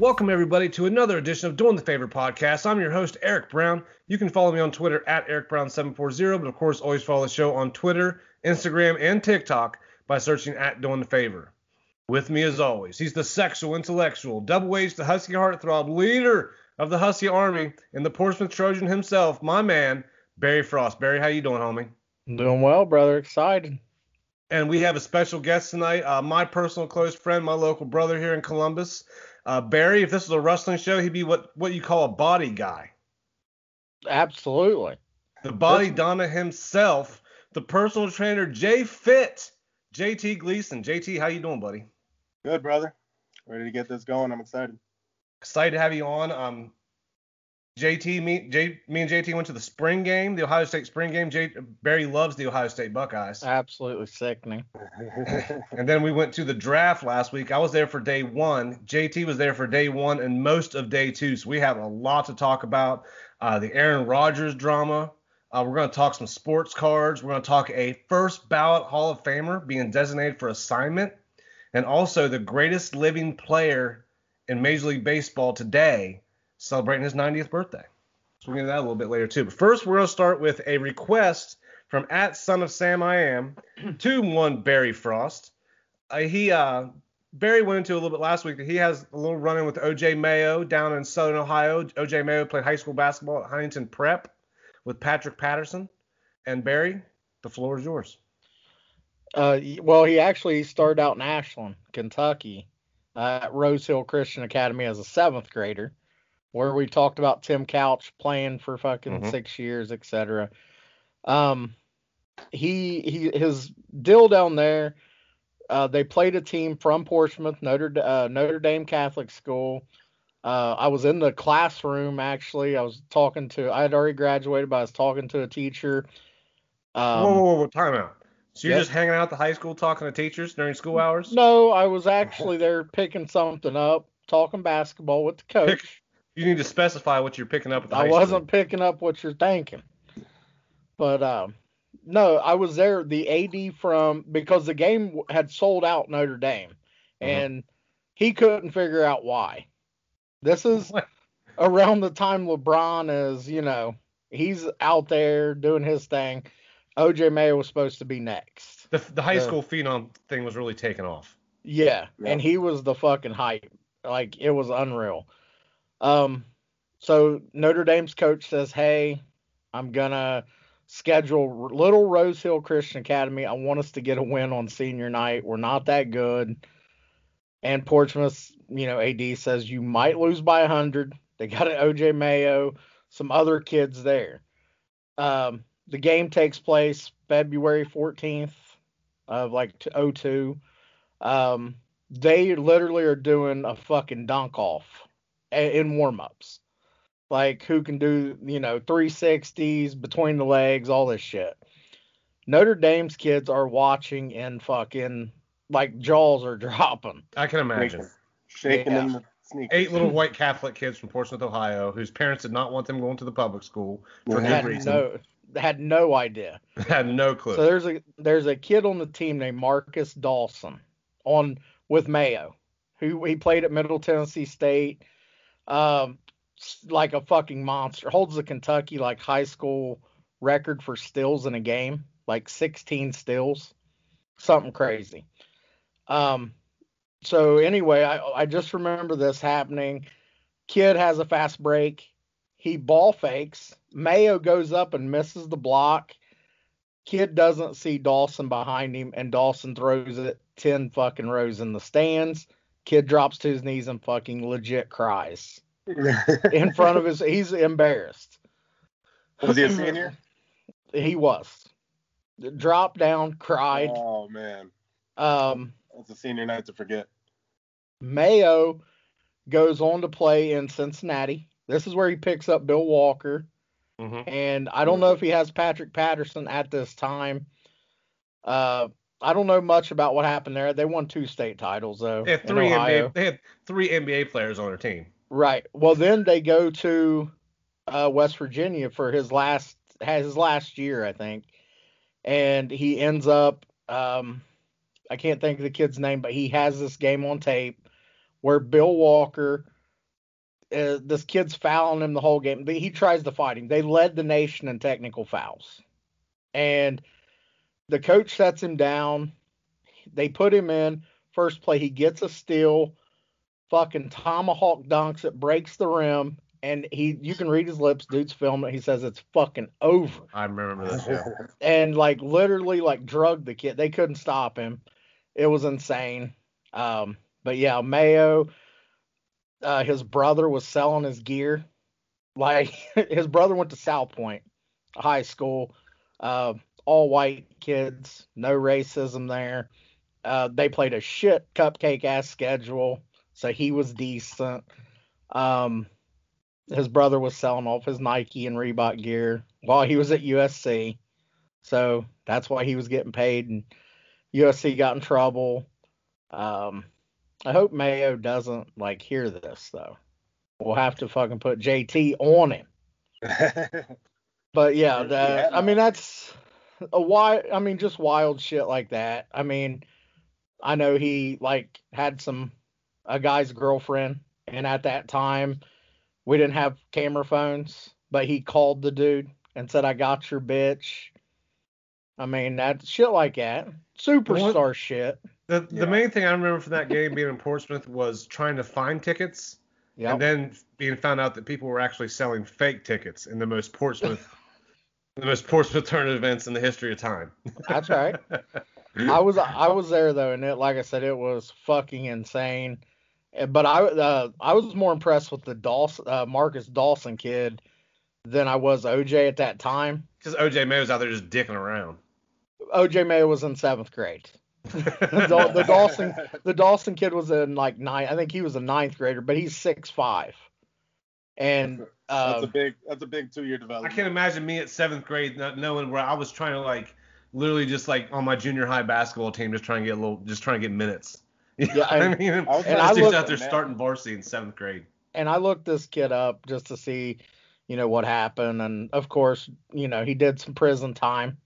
Welcome, everybody, to another edition of Doing the Favor podcast. I'm your host, Eric Brown. You can follow me on Twitter at EricBrown740, but of course, always follow the show on Twitter, Instagram, and TikTok by searching at Doing the Favor. With me, as always, he's the sexual, intellectual, double aged, the Husky Heartthrob, leader of the Husky Army, and the Portsmouth Trojan himself, my man, Barry Frost. Barry, how you doing, homie? Doing well, brother. Excited. And we have a special guest tonight, uh, my personal close friend, my local brother here in Columbus. Uh, Barry, if this was a wrestling show, he'd be what, what you call a body guy. Absolutely. The body Donna himself, the personal trainer Jay Fit, JT Gleason. JT, how you doing, buddy? Good, brother. Ready to get this going. I'm excited. Excited to have you on. Um, JT, me, J, me and JT went to the spring game, the Ohio State spring game. J, Barry loves the Ohio State Buckeyes. Absolutely sickening. and then we went to the draft last week. I was there for day one. JT was there for day one and most of day two. So we have a lot to talk about. Uh, the Aaron Rodgers drama. Uh, we're going to talk some sports cards. We're going to talk a first ballot Hall of Famer being designated for assignment, and also the greatest living player in Major League Baseball today celebrating his 90th birthday. So we'll get into that a little bit later too. But first, we're going to start with a request from at son of Sam I am to one Barry Frost. Uh, he uh, Barry went into a little bit last week that he has a little run in with OJ Mayo down in Southern Ohio. OJ Mayo played high school basketball at Huntington Prep with Patrick Patterson. And Barry, the floor is yours. Uh, well, he actually started out in Ashland, Kentucky, uh, at Rose Hill Christian Academy as a seventh grader, where we talked about Tim Couch playing for fucking Mhm. six years, etc. Um, he he his deal down there. Uh, they played a team from Portsmouth, Notre uh, Notre Dame Catholic School. Uh, I was in the classroom actually. I was talking to. I had already graduated, but I was talking to a teacher. Um, whoa, whoa, whoa, time out. So you're yeah. just hanging out at the high school talking to teachers during school hours? No, I was actually there picking something up, talking basketball with the coach. You need to specify what you're picking up at the I school. wasn't picking up what you're thinking. But um, no, I was there. The AD from because the game had sold out Notre Dame, Mhm. and he couldn't figure out why. This is around the time LeBron is, you know, he's out there doing his thing. OJ Mayo was supposed to be next. The, the high Yeah. school phenom thing was really taking off. Yeah, Yeah. and he was the fucking hype. Like it was unreal. Um so Notre Dame's coach says, "Hey, I'm to schedule Little Rose Hill Christian Academy. I want us to get a win on senior night. We're not that good." And Portsmouth, you know, AD says you might lose by 100. They got an OJ Mayo, some other kids there. Um the game takes place February 14th of like t- 02 um, they literally are doing a fucking dunk off in warm ups. Like who can do, you know, 360s between the legs, all this shit. Notre Dame's kids are watching and fucking like jaws are dropping. I can imagine. Shaking Yeah. in the sneakers. Eight little white Catholic kids from Portsmouth, Ohio, whose parents did not want them going to the public school for Yeah. good reason. no had no idea. Had no clue. So there's a there's a kid on the team named Marcus Dawson on with Mayo, who he played at Middle Tennessee State, um, like a fucking monster. Holds the Kentucky like high school record for stills in a game, like 16 stills, something crazy. Um, so anyway, I I just remember this happening. Kid has a fast break. He ball fakes. Mayo goes up and misses the block. Kid doesn't see Dawson behind him, and Dawson throws it 10 fucking rows in the stands. Kid drops to his knees and fucking legit cries in front of his. He's embarrassed. Was he a senior? He was. Dropped down, cried. Oh man, Um, that's a senior night to forget. Mayo goes on to play in Cincinnati This is where he picks up Bill Walker, Mhm. and I don't know if he has Patrick Patterson at this time. Uh, I don't know much about what happened there. They won two state titles though. They had three. NBA. They had three NBA players on their team. Right. Well, then they go to uh, West Virginia for his last his last year, I think, and he ends up. Um, I can't think of the kid's name, but he has this game on tape where Bill Walker, uh, this kid's fouling him the whole game. He tries to fight him. They led the nation in technical fouls, and the coach sets him down. They put him in. First play. He gets a steal. Fucking tomahawk dunks. It breaks the rim. And he you can read his lips. Dude's filming it. He says it's fucking over. I remember this. Yeah. and like literally like drugged the kid. They couldn't stop him. It was insane. Um but yeah mayo uh his brother was selling his gear. Like his brother went to south point high school. Uh all white kids no racism there uh they played a shit cupcake ass schedule so he was decent. Um, his brother was selling off his Nike and Reebok gear while he was at USC, so that's why he was getting paid. And USC got in trouble. Um, I hope Mayo doesn't like hear this though. We'll have to fucking put JT on him. But yeah, that, I mean that's a wild. I mean just wild shit like that. I mean, I know he like had some a guy's girlfriend, and at that time we didn't have camera phones, but he called the dude and said, "I got your bitch." I mean that shit like that, superstar shit. The the Yeah. main thing I remember from that game being in Portsmouth was trying to find tickets Yep. and then being found out that people were actually selling fake tickets in the most Portsmouth the most Portsmouth tournament events in the history of time. That's right. I was I was there though, and it like I said, it was fucking insane. Eh, But I uh, I was more impressed with the Dawson, uh, Marcus Dawson kid than I was OJ at that time. Because OJ Mayo's out there just dicking around. OJ Mayo was in seventh grade. the, the Dawson the Dawson kid was in like nine. I think he was a ninth grader, but he's six five. And that's a um, big that's a big two year development. I can't imagine me at seventh grade not knowing where I was trying to like literally just like on my junior high basketball team just trying to get a little just trying to get minutes. You know Yeah, what I mean, I was And I dude's looked- out there man. starting varsity in seventh grade. and I looked this kid up just to see, you know, what happened. And of course, you know, he did some prison time.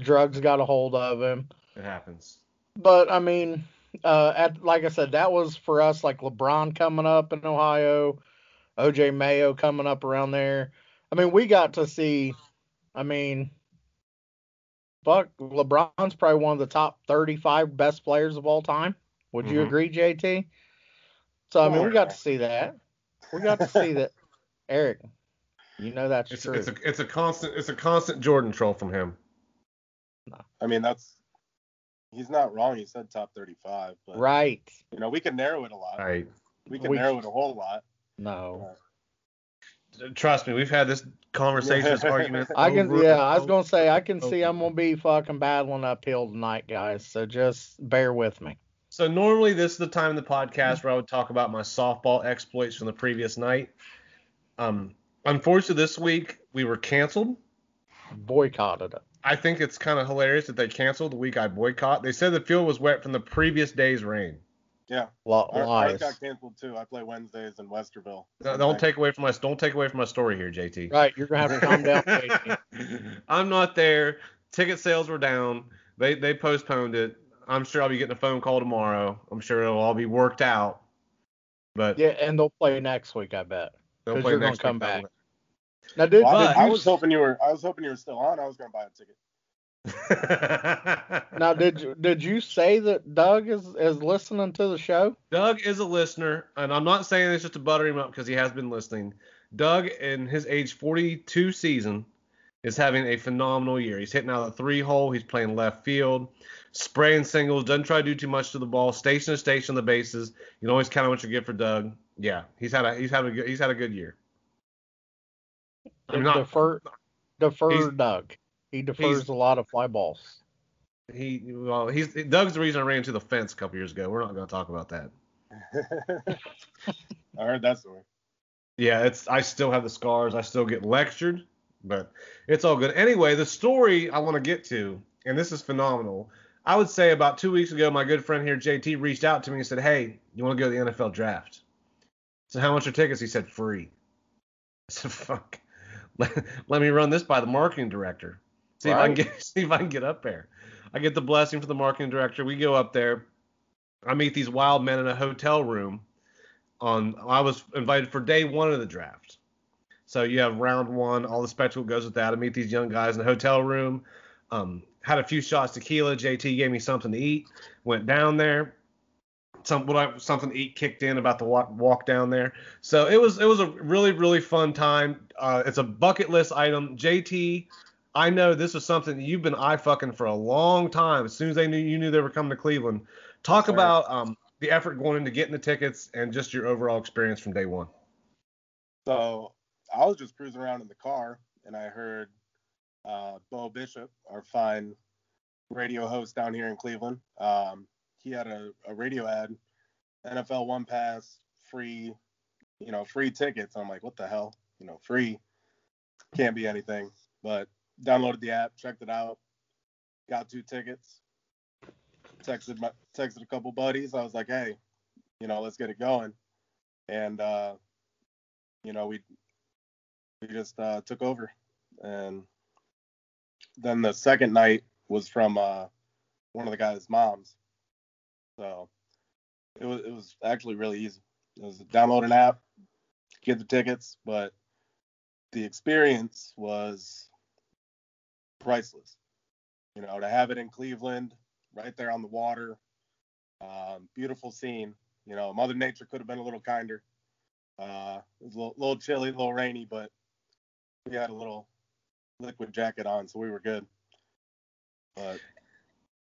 Drugs got a hold of him. It happens. But I mean, uh, at like I said, that was for us like LeBron coming up in Ohio, OJ Mayo coming up around there. I mean, we got to see. I mean, fuck, LeBron's probably one of the top 35 best players of all time. Would you Mhm. agree, JT? So I mean, we got to see that. We got to see that. Eric, you know that's It's true. it's a it's a constant it's a constant Jordan troll from him. I mean that's he's not wrong. He said top 35, but right? you know we can narrow it a lot. Right. We can We- narrow it a whole lot. No. Trust me, we've had this conversation, this argument. I can, over yeah, I was gonna say I can see. I'm gonna be fucking battling uphill tonight, guys. So just bear with me. So normally this is the time in the podcast where I would talk about my softball exploits from the previous night. Um, unfortunately, this week we were canceled. Boycotted it. I think it's kind of hilarious that they canceled the week I boycott. They said the field was wet from the previous day's rain. Yeah. Li- Our, lies. ours got canceled too. I play Wednesdays in Westerville. No, Don't take away from my don't take away from my story here, JT. Right, you're gonna have to calm down. JT. I'm not there. Ticket sales were down. They they postponed it. I'm sure I'll be getting a phone call tomorrow. I'm sure it'll all be worked out. But Yeah, and they'll play next week, I bet. they'll 'cause play you're gonna come week, back. Now, dude, Well, I, did I was hoping you were. I was hoping you were still on. I was gonna buy a ticket. now did you did you say that Doug is is listening to the show? Doug is a listener, and I'm not saying this just to butter him up because he has been listening. Doug, in his age 42 season, is having a phenomenal year. He's hitting out a three hole. He's playing left field, spraying singles. Doesn't try to do too much to the ball. Station to station the bases. You can always count on what you get for Doug. Yeah, he's had a he's had a good he's had a good year. Not- defer defer He's- Doug. He defers he's- a lot of fly balls. He well he's Doug's the reason I ran into the fence a couple years ago. We're not going to talk about that. I heard that story. Yeah, it's I still have the scars. I still get lectured, but it's all good. Anyway, the story I want to get to, and this is phenomenal. I would say about two weeks ago, my good friend here, JT, reached out to me and said, "Hey, you want to go to the NFL draft?" So how much are tickets? He said free. I said, "Fuck, let, let me run this by the marketing director. See if I can get see if I can get up there." I get the blessing from the marketing director. We go up there. I meet these wild men in a hotel room. On I was invited for day one of the draft. So you have round one, all the spectacle goes with that. I meet these young guys in the hotel room. Um, had a few shots tequila. JT gave me something to eat. Went down there. Some what I, something to eat kicked in about the walk, walk down there. So it was it was a really really fun time. Uh, it's a bucket list item. JT, I know this is something that you've been eye fucking for a long time. As soon as they knew you knew they were coming to Cleveland, talk Sure. about um, the effort going into getting the tickets and just your overall experience from day one. So I was just cruising around in the car and I heard uh, Bo Bishop, our fine radio host down here in Cleveland. Um, he had a, a radio ad, NFL One Pass, free, you know, free tickets. I'm like, what the hell? You know, free can't be anything. But downloaded the app, checked it out, got two tickets, texted my texted a couple buddies. I was like, hey, you know, let's get it going. And uh, you know, we we just uh, took over, and then the second night was from uh, one of the guys' moms. So it was it was actually really easy. It was download an app, get the tickets, but the experience was priceless. You know, to have it in Cleveland, right there on the water, um, beautiful scene. You know, Mother Nature could have been a little kinder. Uh, it was a little, little chilly, a little rainy, but we had a little liquid jacket on, so we were good. But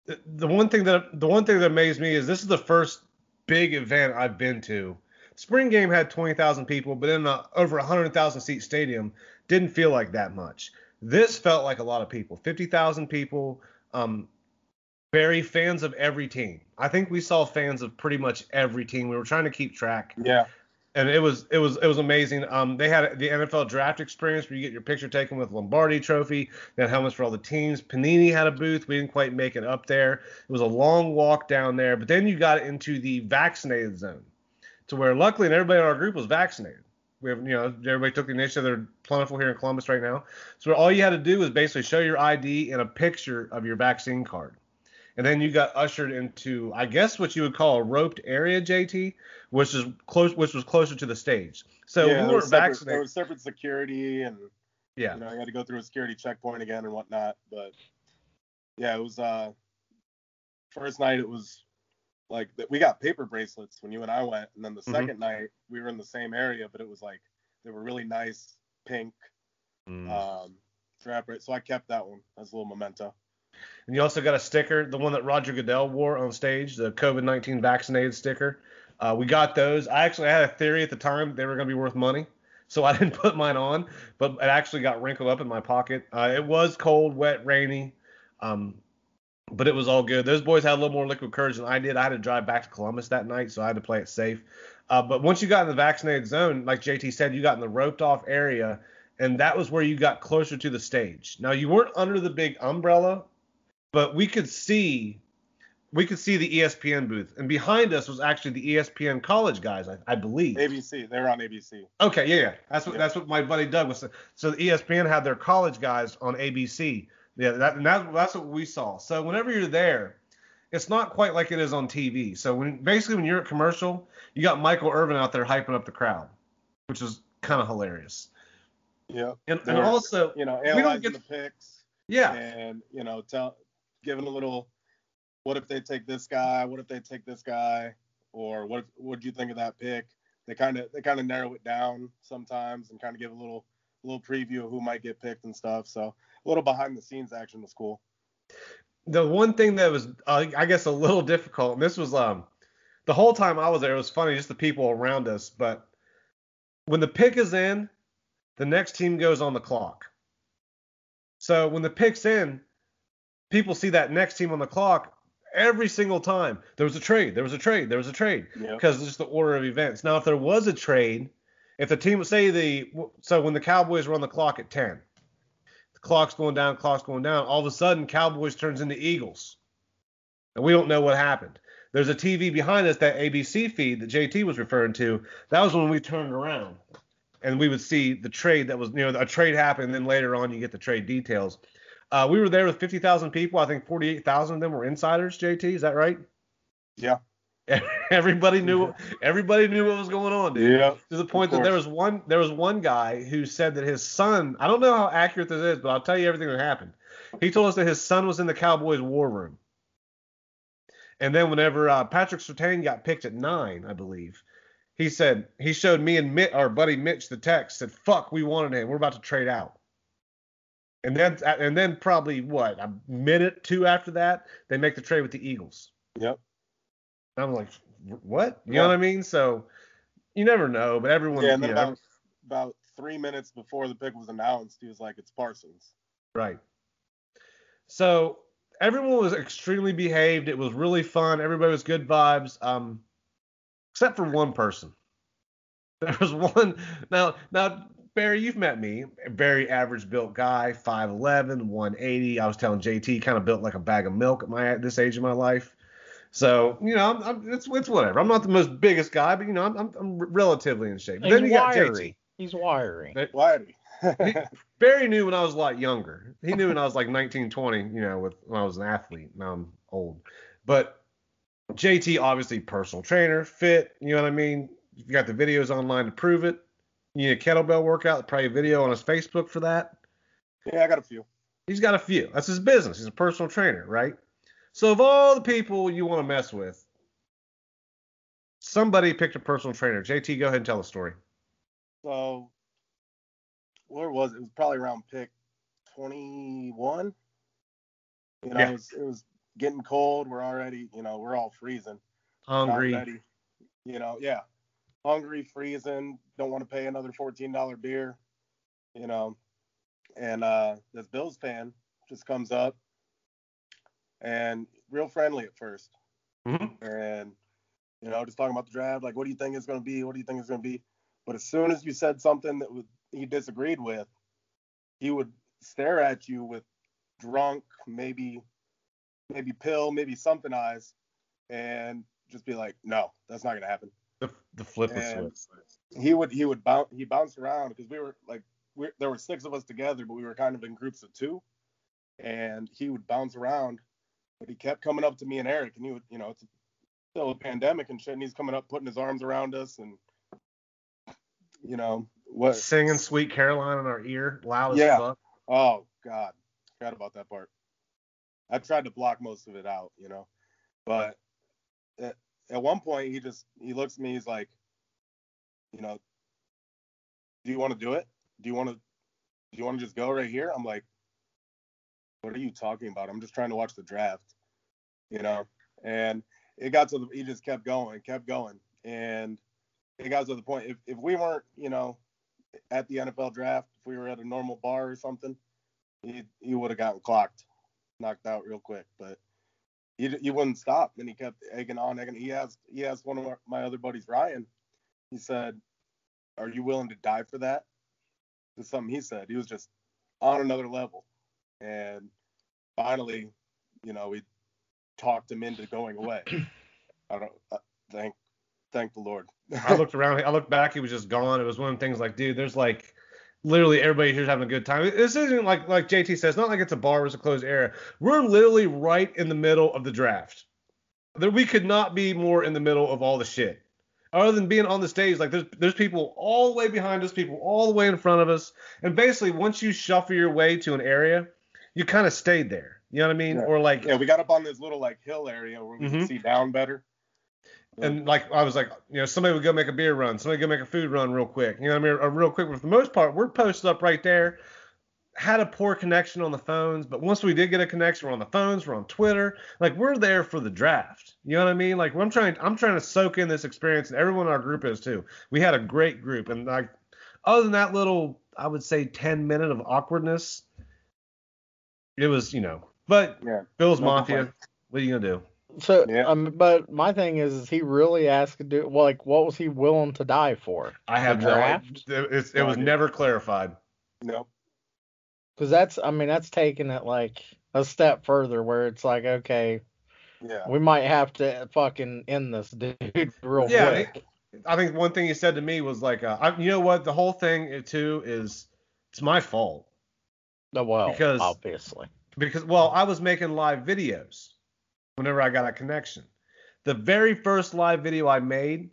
the, the one thing that the one thing that amazed me is this is the first big event I've been to. Spring game had 20,000 people, but in a over 100,000 seat stadium didn't feel like that much. This felt like a lot of people, 50,000 people. Um, very fans of every team. I think we saw fans of pretty much every team. We were trying to keep track yeah, and it was it was it was amazing. Um, they had the NFL draft experience where you get your picture taken with Lombardi Trophy. They had helmets for all the teams. Panini had a booth. We didn't quite make it up there. It was a long walk down there, but then you got into the vaccinated zone, to where luckily and everybody in our group was vaccinated. We have you know everybody took the initiative. They're plentiful here in Columbus right now. So all you had to do was basically show your ID and a picture of your vaccine card. And then you got ushered into, I guess, what you would call a roped area, JT, which is close, which was closer to the stage. So yeah, we weren't was separate, there vaccinated. was separate security, and Yeah, you know, I had to go through a security checkpoint again and whatnot. But yeah, it was uh first night it was like that we got paper bracelets when you and I went, and then the Mhm. second night we were in the same area, but it was like they were really nice pink Mm. um strap right. So I kept that one as a little memento. and you also got a sticker, the one that Roger Goodell wore on stage, the COVID-19 vaccinated sticker. Uh, we got those. I actually had a theory at the time they were going to be worth money, so I didn't put mine on, but it actually got wrinkled up in my pocket. Uh, it was cold, wet, rainy, um, but it was all good. Those boys had a little more liquid courage than I did. I had to drive back to Columbus that night, so I had to play it safe. Uh, but once you got in the vaccinated zone, like JT said, you got in the roped off area, and that was where you got closer to the stage. Now you weren't under the big umbrella, but we could see we could see the ESPN booth, and behind us was actually the ESPN college guys, I, I believe. ABC, they were on ABC. Okay, yeah, yeah. That's what Yeah. that's what my buddy Doug was saying. So the ESPN had their college guys on ABC. Yeah, that, that, that's what we saw. So whenever you're there, it's not quite like it is on TV. So when basically when you're at commercial, you got Michael Irvin out there hyping up the crowd, which is kind of hilarious. Yeah. And, and also, You know, we don't analyzing get- the picks yeah, and you know, tell giving a little what if they take this guy, what if they take this guy, or what what do you think of that pick? They kind of they kind of narrow it down sometimes and kind of give a little little preview of who might get picked and stuff. So little behind the scenes action was cool. the one thing that was uh, I guess a little difficult, and this was um the whole time I was there, it was funny just the people around us, but when the pick is in, the next team goes on the clock. So when the pick's in, people see that next team on the clock every single time. There was a trade, there was a trade, there was a trade because it's just the order of events. Now, if there was a trade, If the team say the so when the Cowboys were on the clock at 10, the clock's going down, clock's going down. All of a sudden, Cowboys turns into Eagles, and we don't know what happened. There's a TV behind us, that ABC feed that JT was referring to. That was when we turned around, and we would see the trade that was you know a trade happened. And then later on, you get the trade details. Uh, we were there with 50,000 people. I think 48,000 of them were insiders. JT, is that right? Yeah. everybody knew everybody knew what was going on, dude. Yeah. To the point that there was one there was one guy who said that his son, I don't know how accurate this is, but I'll tell you everything that happened. He told us that his son was in the Cowboys war room. And then whenever uh, Patrick Surtain got picked at nine, I believe, he said he showed me and Mitt, our buddy Mitch the text, said, "Fuck, we wanted him. We're about to trade out." And then and then probably what a minute two after that, they make the trade with the Eagles. Yep. I'm like, what? You know what I mean? So you never know, but everyone. Yeah, and then about, about three minutes before the pick was announced, he was like, "It's Parsons." Right. So everyone was extremely behaved. It was really fun. Everybody was good vibes. Um, except for one person. There was one. Now, now Barry, you've met me. A very average built guy, 5'11", 180. I was telling JT, kind of built like a bag of milk at my at this age of my life. So you know, I'm, I'm, it's it's whatever. I'm not the most biggest guy, but you know, I'm I'm, I'm relatively in shape. But He's then you got JT. wiry. He's wiry. Whitey. He- Barry knew when I was a lot younger. He knew when I was like 19, 20, you know, with when I was an athlete. Now I'm old. But JT, obviously personal trainer, fit, you know what I mean? You got the videos online to prove it. You need a kettlebell workout, probably a video on his Facebook for that. yeah, I got a few. He's got a few. That's his business. He's a personal trainer, right? So of all the people you want to mess with, somebody picked a personal trainer. JT, go ahead and tell the story. So, where was it? It was probably around pick 21. You know, Yeah. it, was, it was getting cold. We're already, you know, we're all freezing. Hungry. You know, yeah. Hungry, freezing, don't want to pay another $14 beer, you know. And uh this Bills fan just comes up and real friendly at first. Mhm. And, you know, just talking about the draft, like, what do you think it's going to be? What do you think it's going to be? But as soon as you said something that would, he disagreed with, he would stare at you with drunk, maybe, maybe pill, maybe something eyes, and just be like, no, that's not going to happen. The, the flip was switch. he would he would bounce he bounced around because we were like we there were six of us together, but we were kind of in groups of two, and he would bounce around, but he kept coming up to me and Eric, and he would you know it's still a pandemic and shit, and he's coming up putting his arms around us and you know what Singing Sweet Caroline in our ear, loud as Yeah. fuck. Oh God, forgot about that part. I tried to block most of it out, you know, but at, at one point he just he looks at me, he's like, you know, do you want to do it? Do you want to do you want to just go right here? I'm like, what are you talking about? I'm just trying to watch the draft, you know, and it got to the he just kept going, kept going, and it got to the point if if we weren't, you know, at the NFL draft, if we were at a normal bar or something, he he would have gotten clocked, knocked out real quick. But he he wouldn't stop, and he kept egging on, egging. He asked he asked one of my other buddies, Ryan. He said, "Are you willing to die for that?" That's something he said. He was just on another level, and finally, you know, we talked him into going away. I don't uh, thank thank the Lord. I looked around. I looked back. He was just gone. It was one of the things like, dude, there's like literally everybody here's having a good time. This isn't like like JT says, not like it's a bar it's a closed area. We're literally right in the middle of the draft. There, we could not be more in the middle of all the shit. Other than being on the stage, like there's there's people all the way behind us, people all the way in front of us, and basically once you shuffle your way to an area, you kind of stayed there. You know what I mean? Yeah. Or like yeah, we got up on this little like hill area where we Mhm. could see down better. And like I was like, you know, somebody would go make a beer run, somebody go make a food run real quick. You know what I mean? Or real quick. But for the most part, we're posted up right there. Had a poor connection on the phones, but once we did get a connection, we're on the phones, we're on Twitter. Like we're there for the draft. You know what I mean? Like I'm trying, I'm trying to soak in this experience, and everyone in our group is too. We had a great group, and like other than that little, I would say 10 minute of awkwardness, it was, you know. But Yeah. Bill's No Mafia, complaint. what are you gonna do? So, Yeah. um, but my thing is, is he really asked to do like what was he willing to die for? I have no draft? idea. It's, it No was idea. never clarified. No. Because that's, I mean, that's taking it like a step further, where it's like, okay, Yeah. we might have to fucking end this dude real Yeah, quick. I think one thing he said to me was like, uh, I, you know what? The whole thing uh, too is it's my fault Oh, well, because- obviously. because well, I was making live videos whenever I got a connection. The very first live video I made,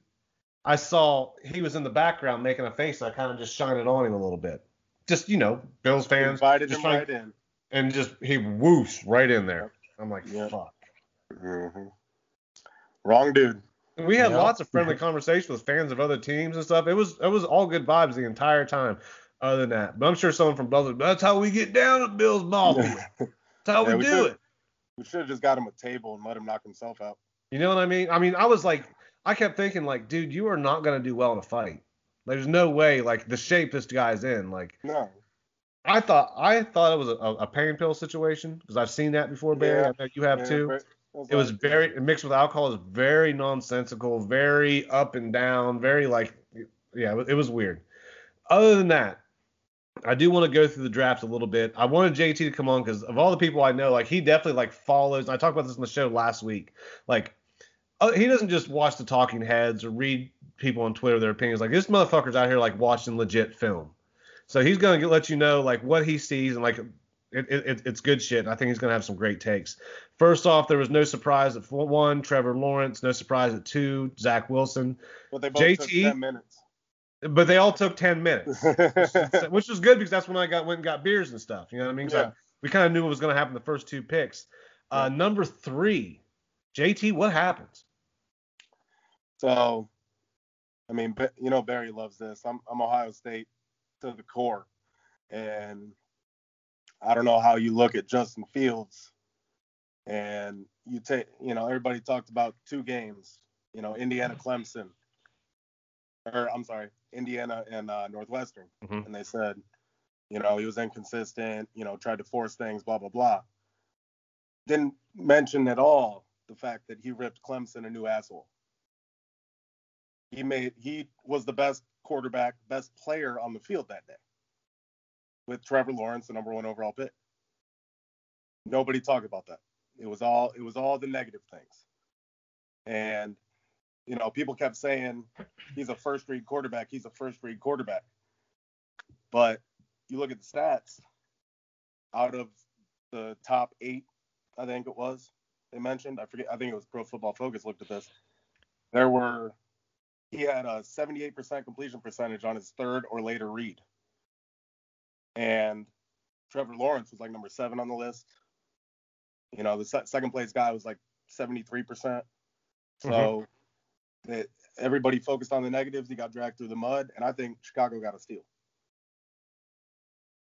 I saw he was in the background making a face. I kind of just shined it on him a little bit. Just you know, Bills fans Invited just him trying- right in. and just he whoosh right in there. I'm like, Yep. fuck. hmm Wrong dude. We had Yeah. lots of friendly conversations with fans of other teams and stuff. It was it was all good vibes the entire time. Other than that, but I'm sure someone from Buzzard, that's how we get down at Bills Mafia. That's how Yeah, we we do should. it. We should have just got him a table and let him knock himself out. You know what I mean? I mean, I was like, I kept thinking like, dude, you are not gonna do well in a fight. There's no way, like the shape this guy's in. Like, No. I thought I thought it was a, a pain pill situation because I've seen that before, Barry. Yeah. I know you have Yeah, too. It was very mixed with alcohol. Is very nonsensical, very up and down, very like yeah, it was weird. Other than that, I do want to go through the draft a little bit. I wanted JT to come on because of all the people I know, like he definitely like follows. I talked about this on the show last week. Like uh, he doesn't just watch the talking heads or read people on Twitter their opinions. Like this motherfucker's out here like watching legit film. So he's gonna get, let you know like what he sees and like it, it, it, it's good shit. And I think he's gonna have some great takes. First off, there was no surprise at one, Trevor Lawrence. No surprise at two, Zach Wilson. But they both took JT? 10 minutes. But they all took 10 minutes, which was good because that's when I got went and got beers and stuff. You know what I mean? So Yeah. we kind of knew what was going to happen the first two picks. Uh, Number three, JT, what happens? So, I mean, you know, Barry loves this. I'm, I'm Ohio State to the core. And I don't know how you look at Justin Fields and you take, you know, everybody talked about two games, you know, Indiana Clemson, or I'm sorry, Indiana and uh, Northwestern. Mhm. And they said, you know, he was inconsistent, you know, tried to force things, blah, blah, blah. Didn't mention at all the fact that he ripped Clemson a new asshole he made he was the best quarterback, best player on the field that day. With Trevor Lawrence, the number one overall pick. Nobody talked about that. It was all it was all the negative things. And you know, people kept saying he's a first read quarterback, he's a first read quarterback. But you look at the stats, out of the top eight, I think it was, they mentioned, I forget, I think it was Pro Football Focus looked at this. There were he had a 78% completion percentage on his third or later read. And Trevor Lawrence was like number seven on the list. You know, the se- second place guy was like 73%. Mm-hmm. So that everybody focused on the negatives. He got dragged through the mud, and I think Chicago got a steal.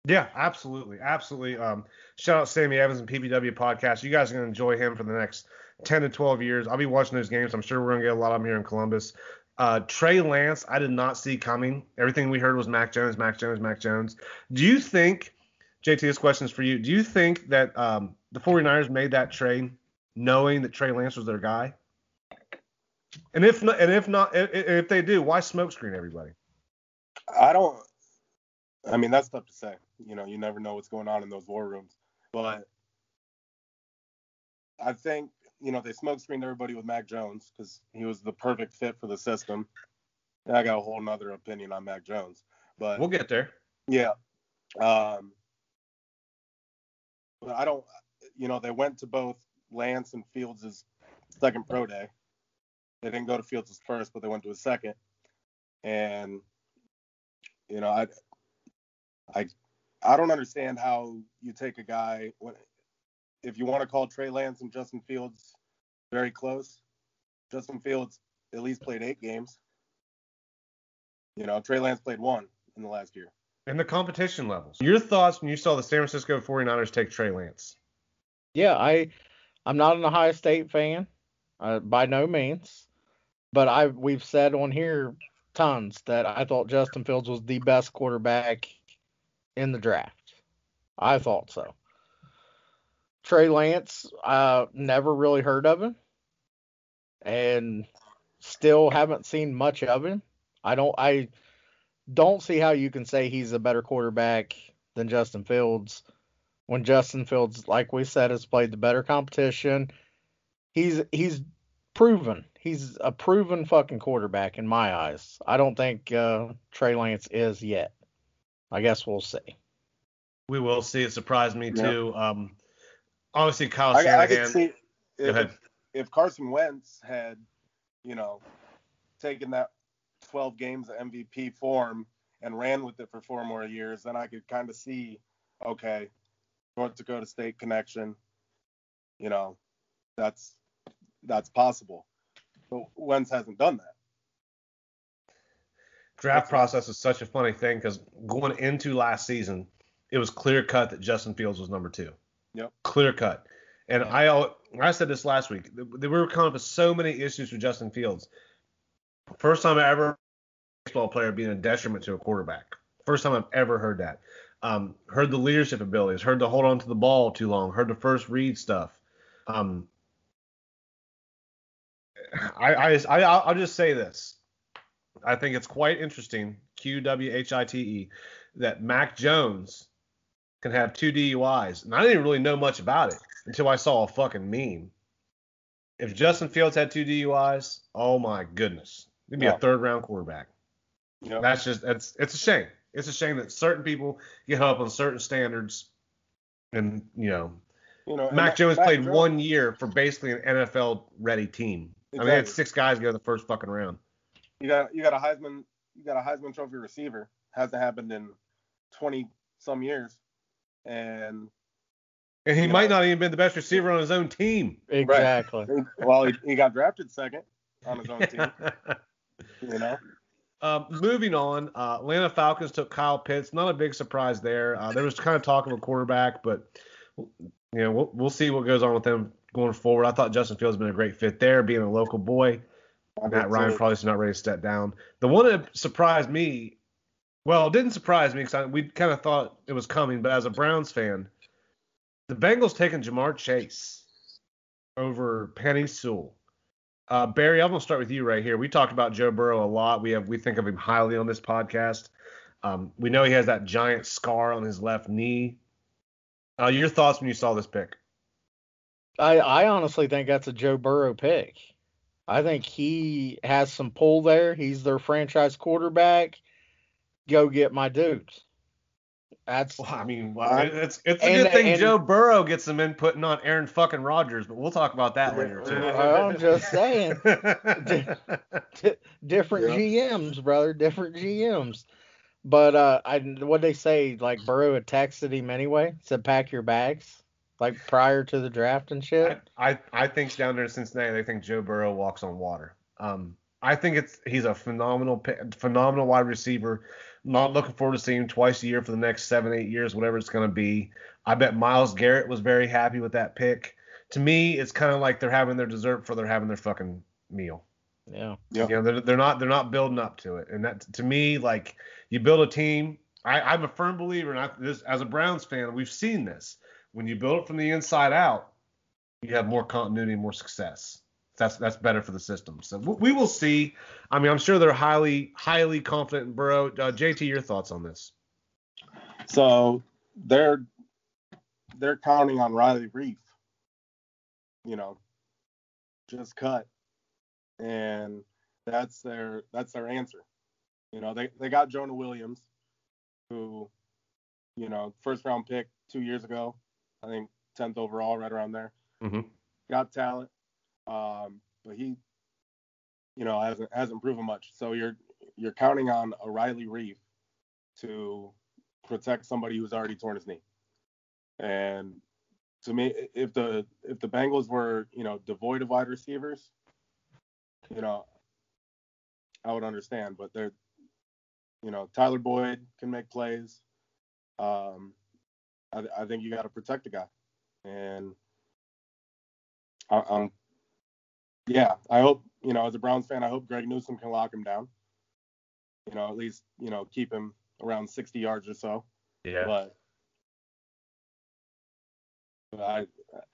Yeah, absolutely, absolutely. Um, shout out Sammy Evans and PBW podcast. You guys are gonna enjoy him for the next 10 to 12 years. I'll be watching those games. I'm sure we're gonna get a lot of them here in Columbus. Uh, Trey Lance, I did not see coming. Everything we heard was Mac Jones, Mac Jones, Mac Jones. Do you think, JT, this question is for you. Do you think that um, the 49ers made that trade knowing that Trey Lance was their guy? And if not, and if not, if, they do, why smokescreen everybody? I don't. I mean, that's tough to say. You know, you never know what's going on in those war rooms. But I think you know they smoke screened everybody with Mac Jones because he was the perfect fit for the system. And I got a whole nother opinion on Mac Jones, but We'll get there. yeah. Um, but I don't. You know, they went to both Lance and Fields' second pro day. They didn't go to Fields' first, but they went to his second. And you know, I, I, I don't understand how you take a guy when, if you want to call Trey Lance and Justin Fields very close. Justin Fields at least played eight games. You know, Trey Lance played one in the last year. And the competition levels. Your thoughts when you saw the San Francisco 49ers take Trey Lance? Yeah, I I'm not an Ohio State fan, uh, by no means, but I we've said on here tons that I thought Justin Fields was the best quarterback in the draft. I thought so. Trey Lance, uh, never really heard of him. and still haven't seen much of him. I don't I don't see how you can say he's a better quarterback than Justin Fields when Justin Fields, like we said, has played the better competition. He's he's proven. He's a proven fucking quarterback in my eyes. I don't think uh, Trey Lance is yet. I guess we'll see. We will see. It surprised me Yeah. too. Um, obviously Kyle I, I Shanahan. could see Go if, ahead. if Carson Wentz had, you know, taken that 12 games of MVP form and ran with it for four more years, then I could kind of see, okay, North Dakota State connection, you know, that's that's possible. But Wentz hasn't done that. draft That's- process is such a funny thing because going into last season, it was clear cut that Justin Fields was number two. Yep. Clear cut. And I I said this last week. We were coming up with so many issues with Justin Fields. First time I ever baseball player being a detriment to a quarterback. First time I've ever heard that. Um, heard the leadership abilities. Heard the hold on to the ball too long. Heard the first read stuff. Um, I, I, I I'll just say this. I think it's quite interesting, Q W H I T E, that Mac Jones can have two DUIs. And I didn't really know much about it until I saw a fucking meme. If Justin Fields had two DUIs, oh my goodness. He'd be Yeah. a oh. third round quarterback. That's just it's it's a shame. It's a shame that certain people get up on certain standards. And you know, you know, Mac Jones played Jones- one year for basically an NFL ready team. I mean, they had six guys go the first fucking round. You got you got a Heisman you got a Heisman Trophy receiver. Hasn't happened in 20 some years, and And he might know. not even been the best receiver on his own team. Exactly. well, he, he got drafted second on his own team. You know, Um, moving on, uh, Atlanta Falcons took Kyle Pitts. Not a big surprise there. Uh, there was kind of talk of a quarterback, but you know we'll, we'll see what goes on with them going forward. I thought Justin Fields has been a great fit there, being a local boy. Matt Ryan probably is not ready to step down. The one that surprised me, well, it didn't surprise me because we kind of thought it was coming, but as a Browns fan, the Bengals taking Ja'Marr Chase over Penei Sewell. Uh, Barry, I'm gonna start with you right here. We talked about Joe Burrow a lot. We have we think of him highly on this podcast. Um, we know he has that giant scar on his left knee. Uh, your thoughts when you saw this pick? I, I honestly think that's a Joe Burrow pick. I think he has some pull there. He's their franchise quarterback. Go get my dudes. That's Well, I mean, well, it's it's a and- good thing and- Joe Burrow gets some input on Aaron fucking Rodgers, but we'll talk about that later too. I'm just saying. di- different Yeah. GMs, brother, different GMs. But uh, I what they say like Burrow had texted him anyway, said pack your bags, like prior to the draft and shit. I, I I think down there in Cincinnati, they think Joe Burrow walks on water. Um, I think it's he's a phenomenal phenomenal wide receiver. Not looking forward to seeing him twice a year for the next seven eight years, whatever it's going to be. I bet Myles Garrett was very happy with that pick. To me, it's kind of like they're having their dessert before they're having their fucking meal. Yeah. Yeah. You know, they're, they're not they're not building up to it, and that to me, like you build a team. I, I'm a firm believer, and I, this as a Browns fan, we've seen this. When you build it from the inside out, you have more continuity more success. That's that's better for the system. So we, we will see. I mean, I'm sure they're highly highly confident in Burrow. Uh, JT, your thoughts on this? so they're they're counting on Riley Reiff. You know, just cut, and that's their that's their answer. You know, they they got Jonah Williams, who, you know, first round pick two years ago, I think tenth overall, right around there. Mm-hmm. got talent, um, but he, you know, hasn't hasn't proven much. So you're you're counting on a Riley Reiff to protect somebody who's already torn his knee. And to me, if the if the Bengals were you know devoid of wide receivers, you know, I would understand. But they're, you know, Tyler Boyd can make plays. Um, I, I think you got to protect the guy, and I, I'm, yeah, I hope you know as a Browns fan, I hope Greg Newsome can lock him down. You know, at least you know keep him around 60 yards or so. Yeah. But, but I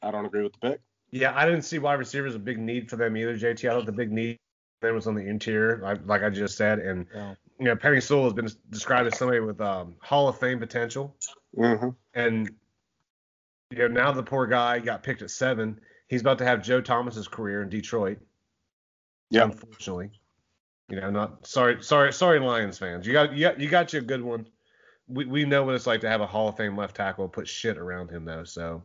I don't agree with the pick. Yeah, I didn't see wide receivers a big need for them either, JT. I thought the big need there was on the interior, like, like I just said. And, Yeah. You know, Penei Sewell has been described as somebody with um, Hall of Fame potential. Mm-hmm. And, you know, now the poor guy got picked at seven. He's about to have Joe Thomas's career in Detroit. Yeah. Unfortunately. You know, not sorry, sorry, sorry, Lions fans. You got, you got, you got you a good one. We, we know what it's like to have a Hall of Fame left tackle put shit around him though. So,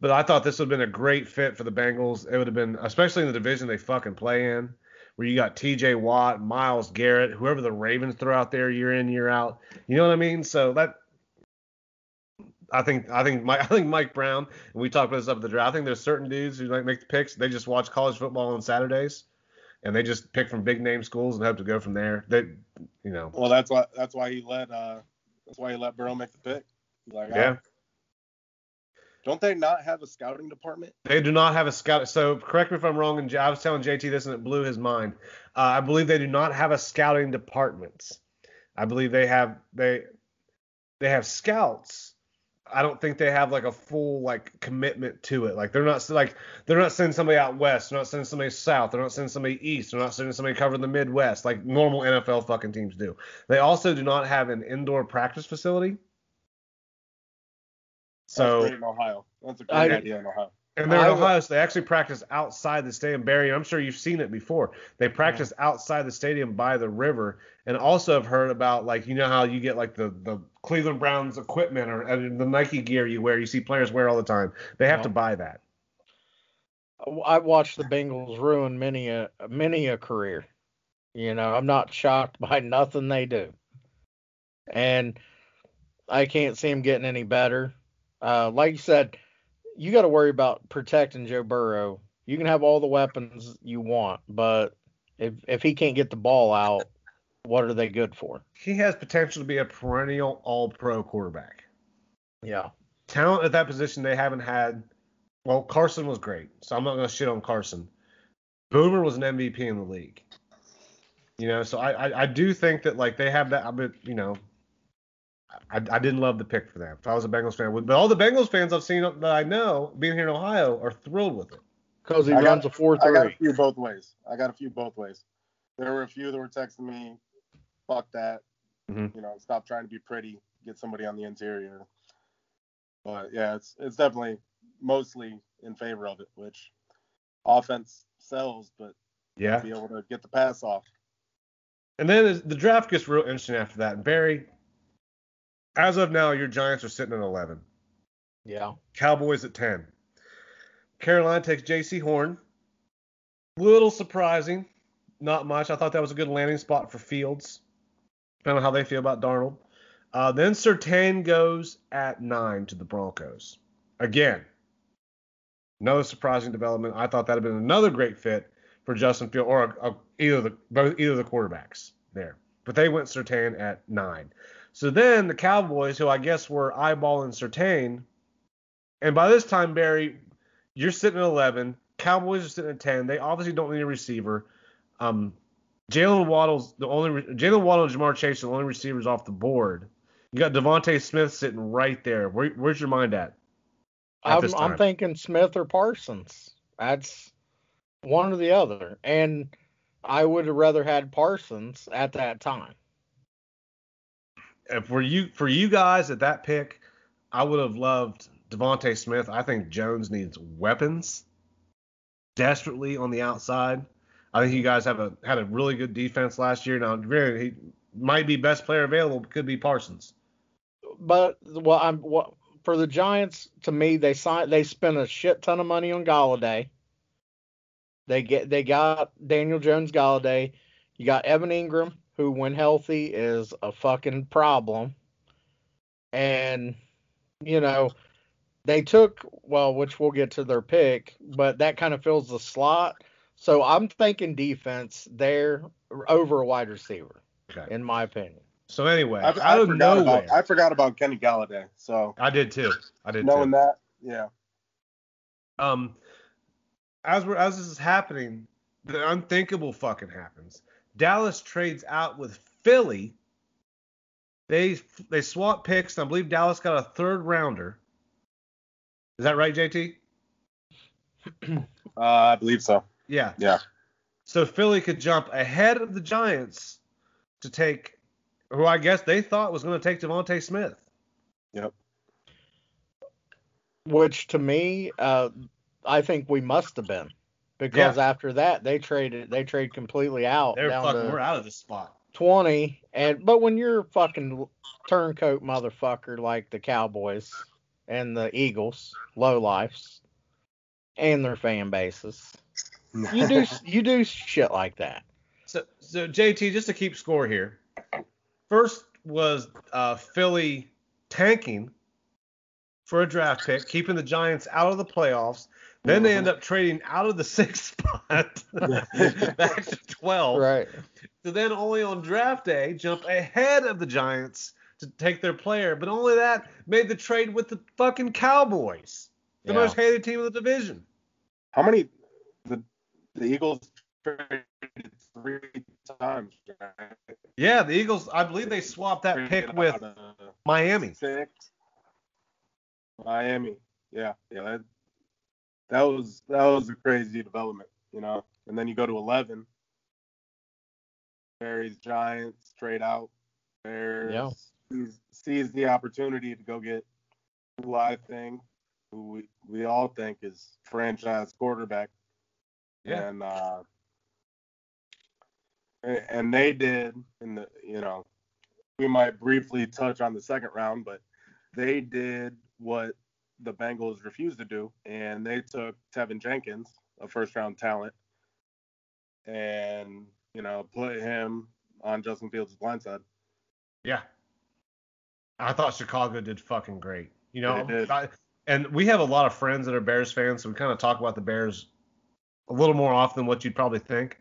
but I thought this would have been a great fit for the Bengals. It would have been, especially in the division they fucking play in, where you got T.J. Watt, Myles Garrett, whoever the Ravens throw out there year in year out. You know what I mean? So that. I think I think Mike I think Mike Brown and we talked about this up at the draft. I think there's certain dudes who like make the picks. They just watch college football on Saturdays, and they just pick from big name schools and hope to go from there. They, you know, Well, that's why that's why he let uh that's why he let Burrow make the pick. He's like, yeah. "Oh, don't they not have a scouting department? They do not have a scout. So correct me if I'm wrong. And I was telling JT this, and it blew his mind. Uh, I believe they do not have a scouting department. I believe they have they they have scouts. I don't think they have like a full like commitment to it. Like they're not like they're not sending somebody out west. They're not sending somebody south. They're not sending somebody east. They're not sending somebody covering the Midwest like normal NFL fucking teams do. They also do not have an indoor practice facility. That's So great in Ohio. That's a great I- idea in Ohio. and they're in Ohio, so they actually practice outside the stadium. Barry, I'm sure you've seen it before. They practice outside the stadium by the river, and also have heard about like you know how you get like the the Cleveland Browns equipment or uh, the Nike gear you wear. You see players wear all the time. They have Yeah. to buy that. I've watched the Bengals ruin many a many a career. You know, I'm not shocked by nothing they do, and I can't see them getting any better. Uh, like you said, you got to worry about protecting Joe Burrow. You can have all the weapons you want, but if if he can't get the ball out, what are they good for? He has potential to be a perennial All Pro quarterback. Yeah, Talent at that position they haven't had. Well, Carson was great, so I'm not going to shit on Carson. Boomer was an MVP in the league. You know, so I, I, I do think that like they have that. but you know, I, I didn't love the pick for them. If I was a Bengals fan, but all the Bengals fans I've seen that I know being here in Ohio are thrilled with it. because he I got- runs a four I got a three. few both ways. I got a few both ways. There were a few that were texting me, "Fuck that," Mhm. you know, stop trying to be pretty, get somebody on the interior. But yeah, it's it's definitely mostly in favor of it, which offense sells, but Yeah. be able to get the pass off. And then the draft gets real interesting after that. Barry, as of now, your Giants are sitting at 11. Yeah, Cowboys at 10. Carolina takes Jaycee Horn. Little surprising. Not much. I thought that was a good landing spot for Fields. Depending on how they feel about Darnold. Uh, then Surtain goes at 9 to the Broncos. Again, another surprising development. I thought that had been another great fit for Justin Field or a, a, either the both either the quarterbacks there. But they went Surtain at 9. So then the Cowboys, who I guess were eyeballing Surtain, and by this time, Barry, you're sitting at 11. Cowboys are sitting at 10. They obviously don't need a receiver. Um, Jalen Waddle's the only. Re- Jalen Waddle and Ja'Marr Chase are the only receivers off the board. You got DeVonta Smith sitting right there. Where, where's your mind at? At I'm I'm thinking Smith or Parsons. That's one or the other, and I would have rather had Parsons at that time. For you for you guys at that pick, I would have loved DeVonta Smith. I think Jones needs weapons desperately on the outside. I think you guys have a had a really good defense last year. Now, granted, he might be best player available, could be Parsons. But well, I'm for the Giants. To me, they signed they spent a shit ton of money on Golladay. They get they got Daniel Jones Golladay. You got Evan Engram, who when healthy is a fucking problem. And you know, they took well, which we'll get to their pick, but that kind of fills the slot. So I'm thinking defense there over a wide receiver, Okay. in my opinion. So anyway, I, out I forgot nowhere, about I forgot about Kenny Golladay. So I did too. I did knowing too. that, yeah, Um, as we're as this is happening, the unthinkable fucking happens. Dallas trades out with Philly. They they swap picks, and I believe Dallas got a third rounder. Is that right, JT? Uh, I believe so. Yeah. Yeah. So Philly could jump ahead of the Giants to take who I guess they thought was going to take DeVonta Smith. Yep. Which to me, uh, I think we must have been because after that they traded they trade completely out They're fucking we're out of the spot. 20 and but when you're a fucking turncoat motherfucker like the Cowboys and the Eagles, low lifes and their fan bases, you do you do shit like that. So so JT just to keep score here. First was uh, Philly tanking for a draft pick, keeping the Giants out of the playoffs. Then they end mm-hmm. up trading out of the sixth spot back to 12. Right. So then only on draft day jump ahead of the Giants to take their player. But only that made the trade with the fucking Cowboys, the Yeah. most hated team of the division. How many? The the Eagles traded three times. Right? Yeah, the Eagles, I believe they swapped that pick with Miami. six. Miami. Yeah, yeah. That, that was that was a crazy development, you know. And then you go to eleven. Bears Giants straight out. Bears Yeah. sees, sees the opportunity to go get who I think, who we, we all think is franchise quarterback. Yeah. And uh and and they did in the you know, we might briefly touch on the second round, but they did what the Bengals refused to do, and they took Teven Jenkins, a first round talent, and you know, put him on Justin Fields' blindside. Yeah. I thought Chicago did fucking great. You know, I- and we have a lot of friends that are Bears fans, so we kind of talk about the Bears a little more often than what you'd probably think.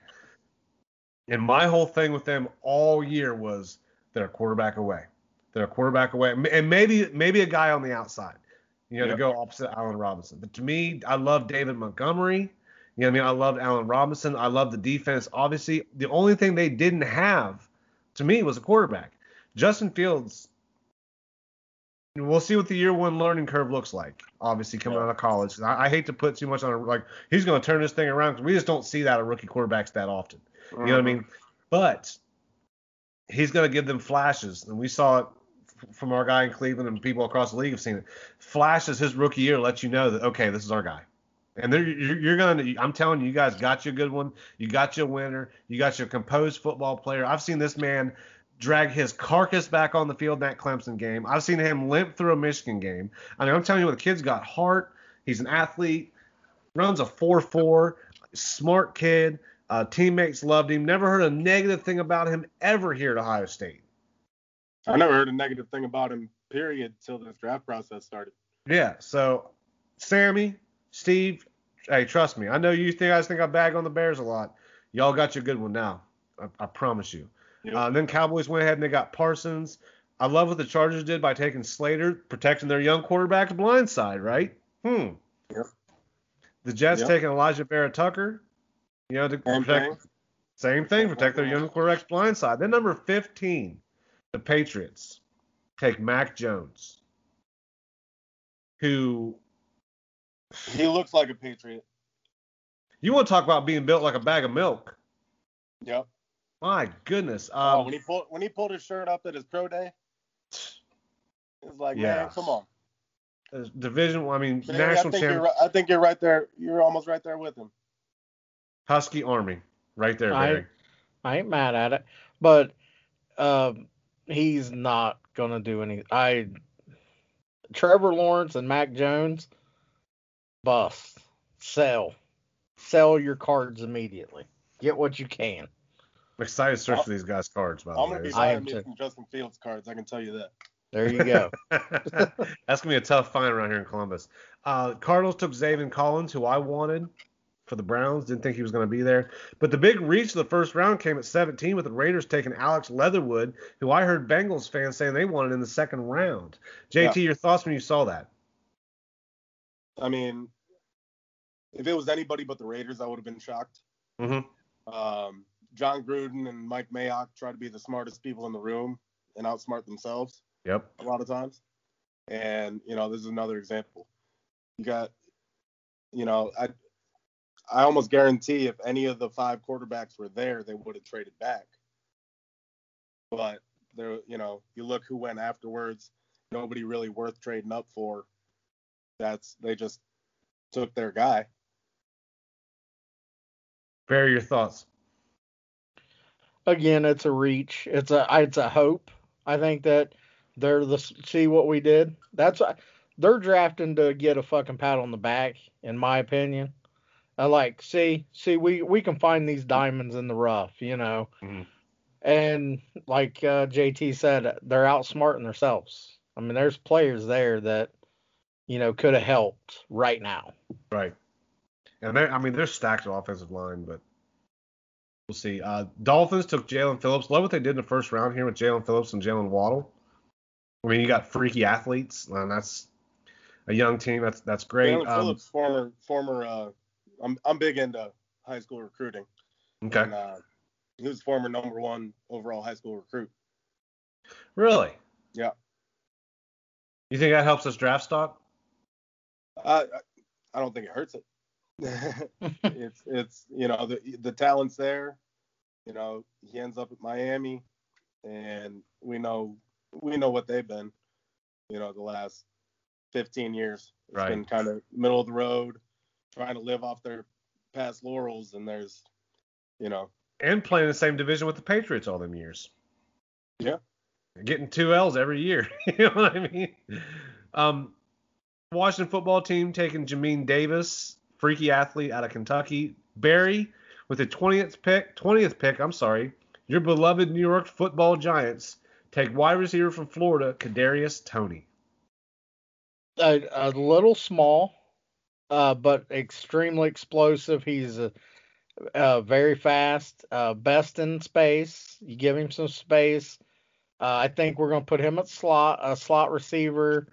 And my whole thing with them all year was they're a quarterback away. They're a quarterback away, and maybe maybe a guy on the outside, you know, to go opposite Allen Robinson. But to me, I love David Montgomery. You know what I mean? I loved Allen Robinson. I love the defense. Obviously, the only thing they didn't have, to me, was a quarterback. Justin Fields. We'll see what the year one learning curve looks like. Obviously, coming Yeah. out of college, I, I hate to put too much on a, like he's going to turn this thing around because we just don't see that of rookie quarterbacks that often. You know what I mm-hmm. mean? But he's going to give them flashes, and we saw it from our guy in Cleveland, and people across the league have seen it. Flashes his rookie year lets you know that okay, this is our guy. And you're, you're to, I'm telling you, you guys got you a good one. You got your winner. You got your composed football player. I've seen this man drag his carcass back on the field in that Clemson game. I've seen him limp through a Michigan game. I mean, I'm telling you, the kid's got heart. He's an athlete. Runs a 4-4. Smart kid. Uh, teammates loved him. Never heard a negative thing about him ever here at Ohio State. I never heard a negative thing about him, period, till this draft process started. Yeah. So, Sammy, Steve, hey, trust me. I know you think guys think I bag on the Bears a lot. Y'all got your good one now. I, I promise you. Yep. Uh, then Cowboys went ahead and they got Parsons. I love what the Chargers did by taking Slater, protecting their young quarterback's blind side, right? Hmm. Yep. The Jets Yep. taking Alijah Vera-Tucker, you know, to Same protect thing. same thing, protect their young quarterback's blind side. Then number 15, the Patriots take Mac Jones, who He looks like a Patriot. you want to talk about being built like a bag of milk. Yep. My goodness. oh, Um, when he pulled when he pulled his shirt up at his pro day, it's like, Yeah. man, come on. division, I mean, But anyway, I national think you're champion, I think you're right there. You're almost right there with him. Husky Army, right there, I- Barry. I ain't mad at it, but um, he's not gonna do any. I Trevor Lawrence and Mac Jones, bust, sell, sell your cards immediately. Get what you can. I'm excited to search for these guys' cards, by the I'm way. gonna be I buying me too. some Justin Fields cards. I can tell you that. There you go. That's gonna be a tough find around here in Columbus. Uh, Cardinals took Zaven Collins, who I wanted for the Browns. Didn't think he was gonna be there. But the big reach of the first round came at 17 with the Raiders taking Alex Leatherwood, who I heard Bengals fans saying they wanted in the second round. JT, your thoughts when you saw that? I mean, if it was anybody but the Raiders, I would have been shocked. Mm-hmm. Um, Jon Gruden and Mike Mayock try to be the smartest people in the room and outsmart themselves Yep. a lot of times. And you know, this is another example. You got, you know, I I almost guarantee if any of the five quarterbacks were there, they would have traded back. But there, you know, you look who went afterwards. Nobody really worth trading up for. That's they just took their guy. Barry, your thoughts? Again, it's a reach. It's a it's a hope. I think that they're the see what we did. That's they're drafting to get a fucking pat on the back, in my opinion. I like see see we we can find these diamonds in the rough, you know. Mhm. And like uh, JT said, they're outsmarting themselves. I mean, there's players there that you know could have helped right now. Right. And they I mean, they're stacked on offensive line, but we'll see. Uh, Dolphins took Jaelan Phillips. Love what they did in the first round here with Jaelan Phillips and Jalen Waddle. I mean, you got freaky athletes, and that's a young team. That's that's great. Jalen Um, Phillips, former former. Uh, I'm I'm big into high school recruiting. okay. And, uh, he was former number one overall high school recruit. Really? Yeah. You think that helps us draft stock? I I- I don't think it hurts it. it's it's you know the the talent's there. You know he ends up at Miami, and we know we know what they've been. You know the last 15 years. It's Right. been kind of middle of the road, trying to live off their past laurels, and there's you know And playing the same division with the Patriots all them years. Yeah. Getting two L's every year. you know what I mean? Um, Washington football team taking Jamin Davis, freaky athlete out of Kentucky. Barry with the 20th pick, 20th pick, I'm sorry. Your beloved New York football Giants take wide receiver from Florida, Kadarius Toney. a, a little small, uh, but extremely explosive. He's very fast, uh, best in space. You give him some space. Uh, I think we're going to put him at slot, a slot receiver.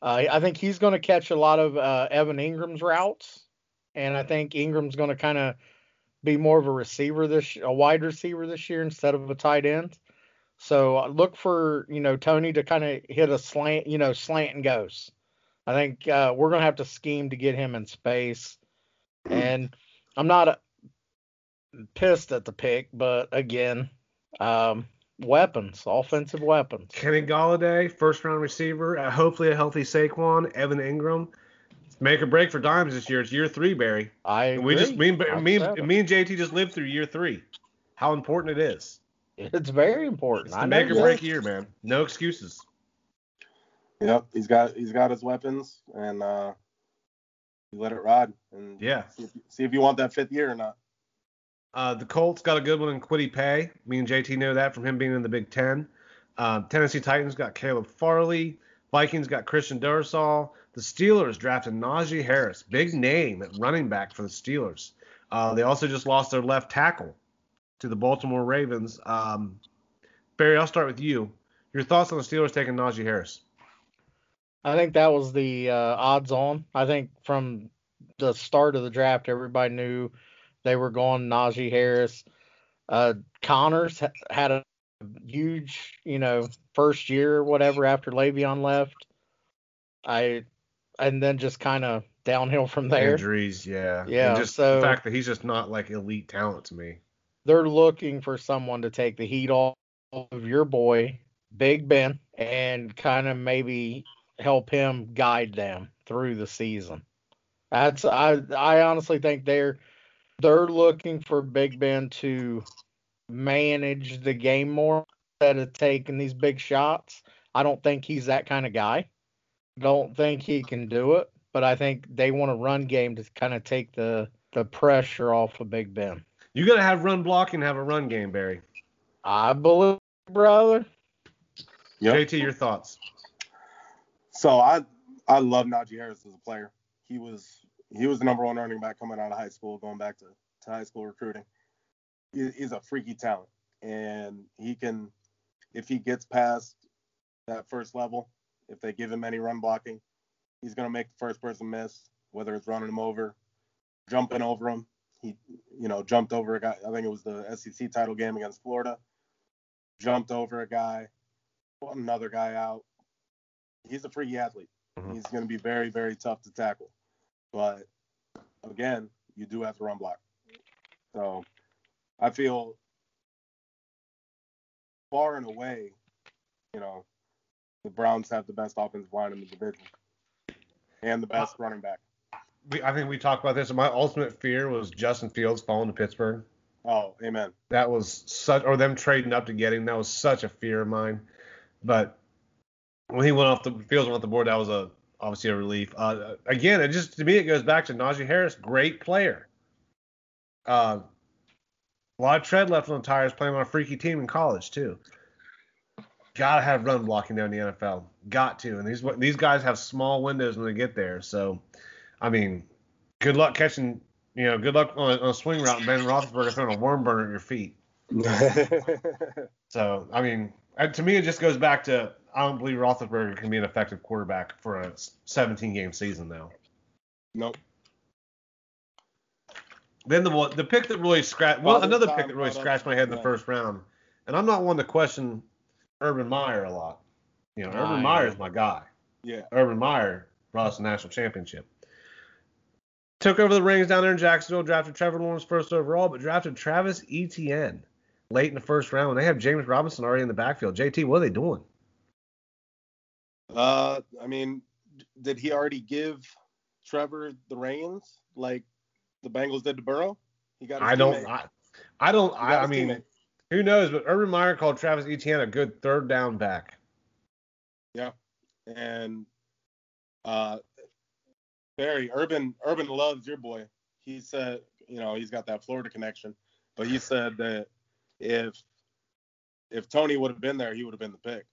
I think he's going to catch a lot of Evan Engram's routes, and I think Engram's going to kind of be more of a receiver this, a wide receiver this year instead of a tight end. So look for you know Toney to kind of hit a slant, you know, slant and goes. I think uh, we're gonna have to scheme to get him in space, and I'm not uh, pissed at the pick, but again, um, weapons, offensive weapons. Kenny Golladay, first round receiver, uh, hopefully a healthy Saquon, Evan Engram. Make or break for Dimes this year. It's year three, Barry. I And we just agree. me, and- me, and- me and JT just lived through year three. How important it is. It's very important. It's I the know make or break year, man. No excuses. Yep, he's got he's got his weapons, and uh, you let it ride, and Yeah. see if, see if you want that fifth year or not. Uh, the Colts got a good one in Kwity Paye. Me and JT know that from him being in the Big Ten. Uh, Tennessee Titans got Caleb Farley. Vikings got Christian Darrisaw. The Steelers drafted Najee Harris, big name at running back for the Steelers. Uh, they also just lost their left tackle to the Baltimore Ravens. Um, Barry, I'll start with you. Your thoughts on the Steelers taking Najee Harris? I think that was the uh, odds on. I think from the start of the draft, everybody knew they were going Najee Harris. Uh, Connors ha- had a huge, you know, first year or whatever after Le'Veon left. I and then just kind of downhill from there. Injuries, yeah. Yeah, And just so- the fact that he's just not like elite talent to me. They're looking for someone to take the heat off of your boy, Big Ben, and kind of maybe help him guide them through the season. That's I I honestly think they're they're looking for Big Ben to manage the game more instead of taking these big shots. I don't think he's that kind of guy. Don't think he can do it, but I think they want a run game to kind of take the the pressure off of Big Ben. You got to have run blocking and have a run game, Barry. I believe, brother. Yep. JT, your thoughts? So I I love Najee Harris as a player. He was he was the number one running back coming out of high school, going back to, to high school recruiting. He, he's a freaky talent, and he can if he gets past that first level, if they give him any run blocking, he's gonna make the first person miss, whether it's running him over, jumping over him. He you know jumped over a guy. I think it was the SEC title game against Florida. Jumped over a guy, another guy out. He's a freaky athlete Mhm. he's going to be very, very tough to tackle. But again, you do have to run block. So I feel far and away, you know, the Browns have the best offensive line in the division and the best running back. We, I think we talked about this. My ultimate fear was Justin Fields falling to Pittsburgh. Oh, amen. That was such, or them trading up to getting. That was such a fear of mine. But when he went off the Fields went off the board, that was a obviously a relief. Uh, again, it just to me it goes back to Najee Harris, great player. Uh, a lot of tread left on the tires playing on a freaky team in college too. Gotta have run blocking down the NFL. Got to. And these these guys have small windows when they get there. So, I mean, good luck catching. You know, good luck on, on a swing route and Ben Roethlisberger throwing a worm burner at your feet. So, I mean, and to me, it just goes back to I don't believe Roethlisberger can be an effective quarterback for a 17 game season now. nope. Then the one, the pick that really scratched, well, another pick that really scratched my head in the first round, and I'm not one to question Urban Meyer a lot. You know, Urban Meyer is my guy. Yeah. Urban Meyer brought us a national championship. Took over the rings down there in Jacksonville, drafted Trevor Lawrence first overall, but drafted Travis Etienne late in the first round. When They have James Robinson already in the backfield. JT, what are they doing? Uh, I mean, did he already give Trevor the reins like the Bengals did to Burrow? He got. I don't. I, I don't. I, I mean, teammate. who knows? But Urban Meyer called Travis Etienne a good third down back. Yeah, and uh, Barry Urban Urban loves your boy. He said, you know, he's got that Florida connection, but he said that if if Toney would have been there, he would have been the pick.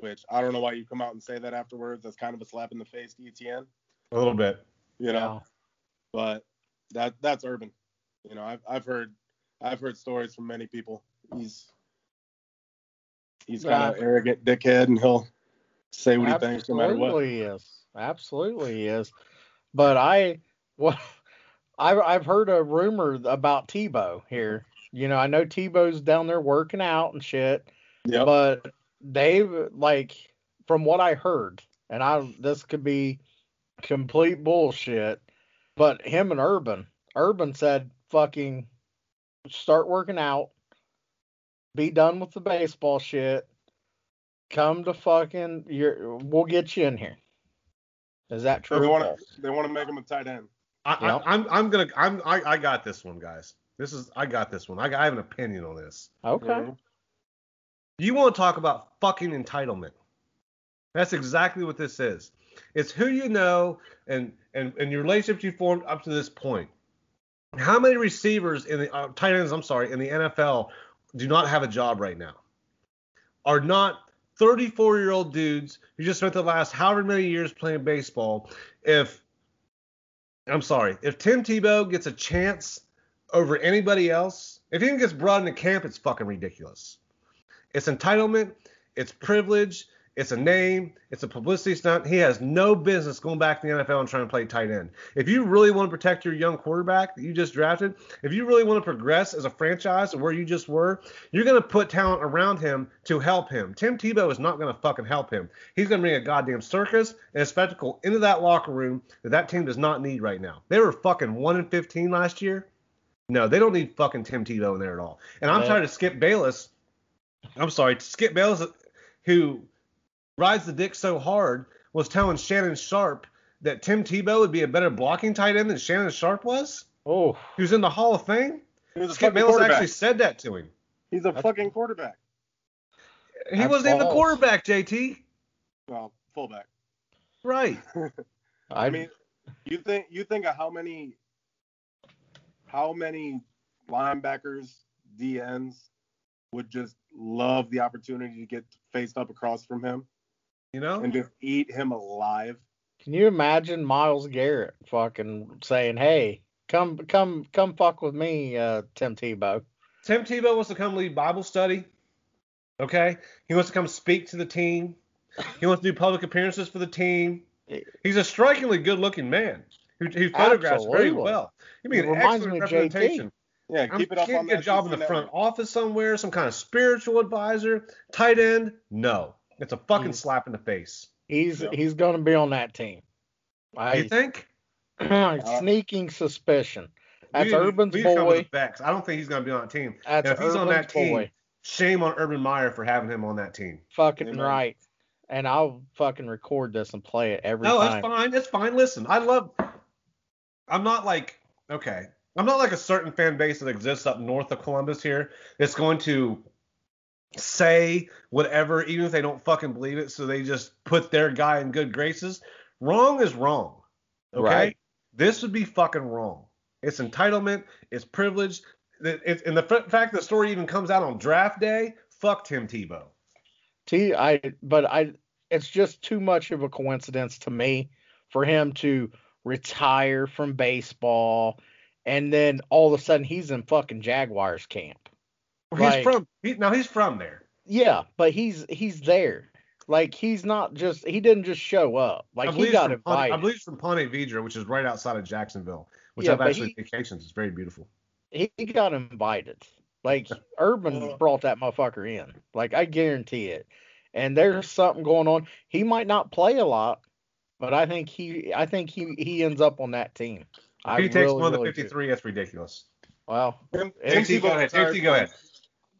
Which I don't know why you come out and say that afterwards. That's kind of a slap in the face to Etienne, A little bit. you know. But that that's Urban. You know, I've I've heard I've heard stories from many people. He's he's kind of Yeah. arrogant dickhead, and he'll say what he thinks no matter what. Absolutely is. Absolutely he is. But I what I've I've heard a rumor about Tebow here. You know, I know Tebow's down there working out and shit, Yep. but they've like from what I heard, and I this could be complete bullshit, but him and Urban, Urban said fucking start working out, be done with the baseball shit, come to fucking your we'll get you in here. Is that true? they want to they want to make him a tight end. I, Yep. I, I'm I'm gonna I'm I, I got this one, guys. This is I got this one. I, I have an opinion on this. Okay. Mm-hmm. You want to talk about fucking entitlement? That's exactly what this is. It's who you know and and and your relationships you formed up to this point. How many receivers in the uh, tight ends? I'm sorry, in the NFL do not have a job right now? Are not 34 year old dudes who just spent the last however many years playing baseball. If I'm sorry, if Tim Tebow gets a chance over anybody else, if he even gets brought into camp, it's fucking ridiculous. It's entitlement, it's privilege, it's a name, it's a publicity stunt. He has no business going back to the NFL and trying to play tight end. If you really want to protect your young quarterback that you just drafted, if you really want to progress as a franchise where you just were, you're going to put talent around him to help him. Tim Tebow is not going to fucking help him. He's going to bring a goddamn circus and a spectacle into that locker room that that team does not need right now. They were fucking 1 and 15 last year. No, they don't need fucking Tim Tebow in there at all. And I'm Yeah. trying to skip Bayless. I'm sorry, Skip Bayless, who rides the dick so hard, was telling Shannon Sharpe that Tim Tebow would be a better blocking tight end than Shannon Sharpe was. Oh, He was in the Hall of Fame. He was a Skip fucking Bayless actually said that to him. He's a That's- fucking quarterback. He That's wasn't even the quarterback, JT. Well, fullback. Right. I mean, you think you think of how many how many linebackers, DNs would just love the opportunity to get faced up across from him You know? and just eat him alive. Can you imagine Myles Garrett fucking saying, "Hey, come, come, come, fuck with me, uh, Tim Tebow." Tim Tebow wants to come lead Bible study. Okay? He wants to come speak to the team. He wants to do public appearances for the team. He's a strikingly good looking man who, who photographs very well. He'd be It reminds me of JT. Representation. Yeah, I'm keep it up can't on get a job in the SEC front network. office somewhere, some kind of spiritual advisor, tight end. No, it's a fucking He's- slap in the face. He's Yeah. he's going to be on that team. you I think? Uh, sneaking suspicion. That's we, Urban's we come boy. the. I don't think he's going to be on that team. That's and if he's on Urban's that team, boy. shame on Urban Meyer for having him on that team. Fucking Amen. right. And I'll fucking record this and play it every No, time. No, that's fine. That's fine. Listen, I love. I'm not like okay. I'm not like a certain fan base that exists up north of Columbus here. It's going to say whatever, even if they don't fucking believe it. So they just put their guy in good graces. Wrong is wrong. Okay. Right. This would be fucking wrong. It's entitlement. It's privilege. It, it, and the f- fact the story even comes out on draft day. Fuck Tim Tebow. T I but I it's just too much of a coincidence to me for him to retire from baseball and then all of a sudden he's in fucking Jaguars camp. He's Like- from. He, now he's from there. Yeah, but he's he's there. Like he's not just he didn't just show up. Like he got Ponte, invited. I believe it's from Ponte Vedra, which is right outside of Jacksonville, which Yeah, I've actually he- vacations. It's very beautiful. he, he got invited. Like Urban uh. brought that motherfucker in. Like I guarantee it. And there's something going on. He might not play a lot, but I think he I think he he ends up on that team. If I he takes really, one of the really do. 53, that's ridiculous. Well, Tim, Tim T, go ahead. Tim retired go ahead.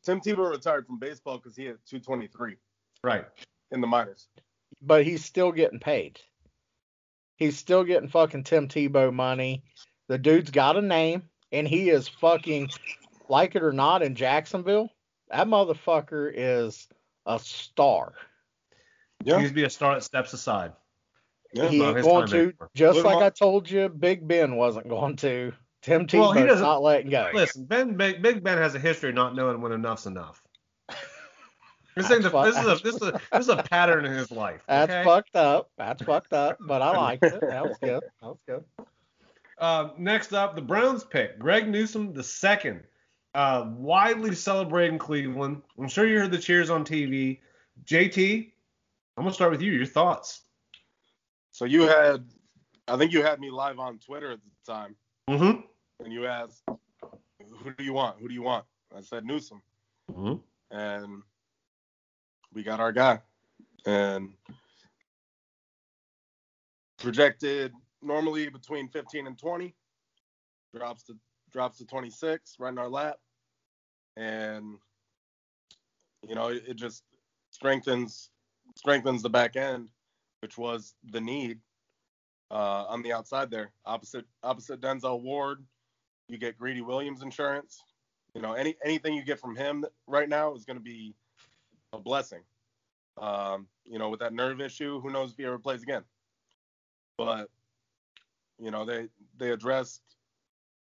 Tim Tebow retired from baseball because he had 223 Right. in the minors. but he's still getting paid. He's still getting fucking Tim Tebow money. The dude's got a name, and he is fucking, like it or not, in Jacksonville. That motherfucker is a star. He Yeah. needs to be a star that steps aside. Yeah. he ain't going to, anymore. just Put like on- I told you, Big Ben wasn't going to. Tim Well, he doesn't- not letting go. Listen, Ben, Big, Big Ben has a history of not knowing when enough's enough. This, ain't the, That's this, is a, this, is a, this is a pattern in his life. That's fucked up. That's fucked up. But I liked it. That was good. That was good. Uh, next up, the Browns pick Greg Newsome the second, uh, widely celebrated in Cleveland. I'm sure you heard the cheers on TV. JT, I'm gonna start with you. Your thoughts? So you had, I think you had me live on Twitter at the time, Mm-hmm. and you asked, "Who do you want? Who do you want?" I said Newsome, mm-hmm. and we got our guy, and projected normally between 15 and 20, drops to drops to 26 right in our lap, and you know it, it just strengthens strengthens the back end, which was the need uh, on the outside there. Opposite opposite Denzel Ward, you get Greedy Williams insurance. You know, any anything you get from him right now is going to be a blessing. Um, you know, with that nerve issue, who knows if he ever plays again. But you know, they they addressed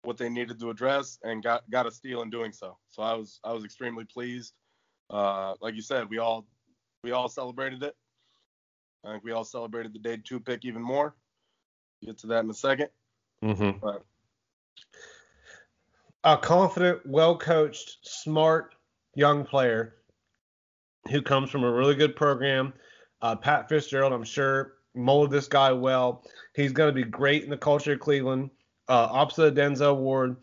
what they needed to address and got got a steal in doing so. So I was I was extremely pleased. Uh, like you said, we all we all celebrated it. I think we all celebrated the day two pick even more. Get to that in a second. Mm-hmm. But A confident, well coached, smart young player who comes from a really good program. Uh, Pat Fitzgerald, I'm sure, molded this guy well. He's going to be great in the culture of Cleveland. Uh, opposite of Denzel Ward,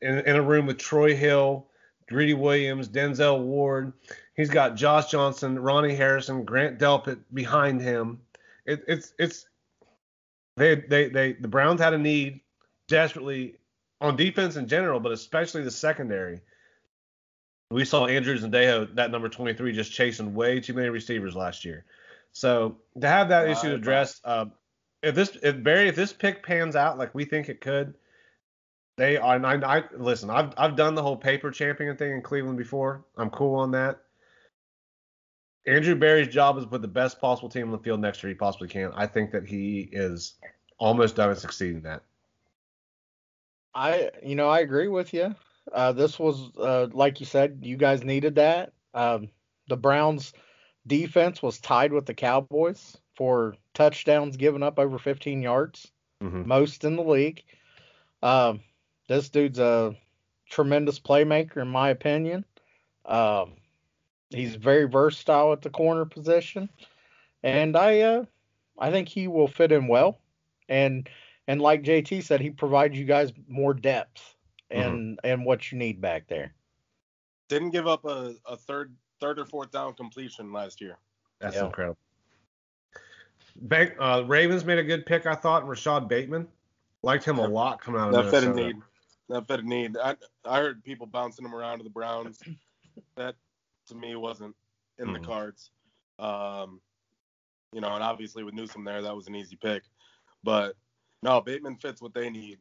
in, in a room with Troy Hill, Greedy Williams, Denzel Ward. He's got Josh Johnson, Ronnie Harrison, Grant Delpit behind him. It, it's it's they they they the Browns had a need desperately on defense in general, but especially the secondary. We saw Andrew Sendejo, that number 23, just chasing way too many receivers last year. So to have that issue addressed, uh, if this if Barry, if this pick pans out like we think it could, they are. And I, I listen. I've I've done the whole paper champion thing in Cleveland before. I'm cool on that. Andrew Berry's job is to put the best possible team on the field next year he possibly can. I think that he is almost done at succeeding that. I, you know, I agree with you. Uh, this was, uh, like you said, you guys needed that. Um, the Browns' defense was tied with the Cowboys for touchdowns given up over 15 yards, Mm-hmm. most in the league. Um, this dude's a tremendous playmaker, in my opinion. Um, he's very versatile at the corner position, and I, uh, I think he will fit in well. And and like JT said, he provides you guys more depth and and what you need back there. didn't give up a, a third third or fourth down completion last year. That's Yeah. incredible. Bank, uh, Ravens made a good pick, I thought. Rashod Bateman liked him a lot coming out of That fit a need. That fit a need. I I heard people bouncing him around to the Browns. That to me wasn't in the Mhm. cards. Um, you know, and obviously with Newsome there, that was an easy pick. But no, Bateman fits what they need.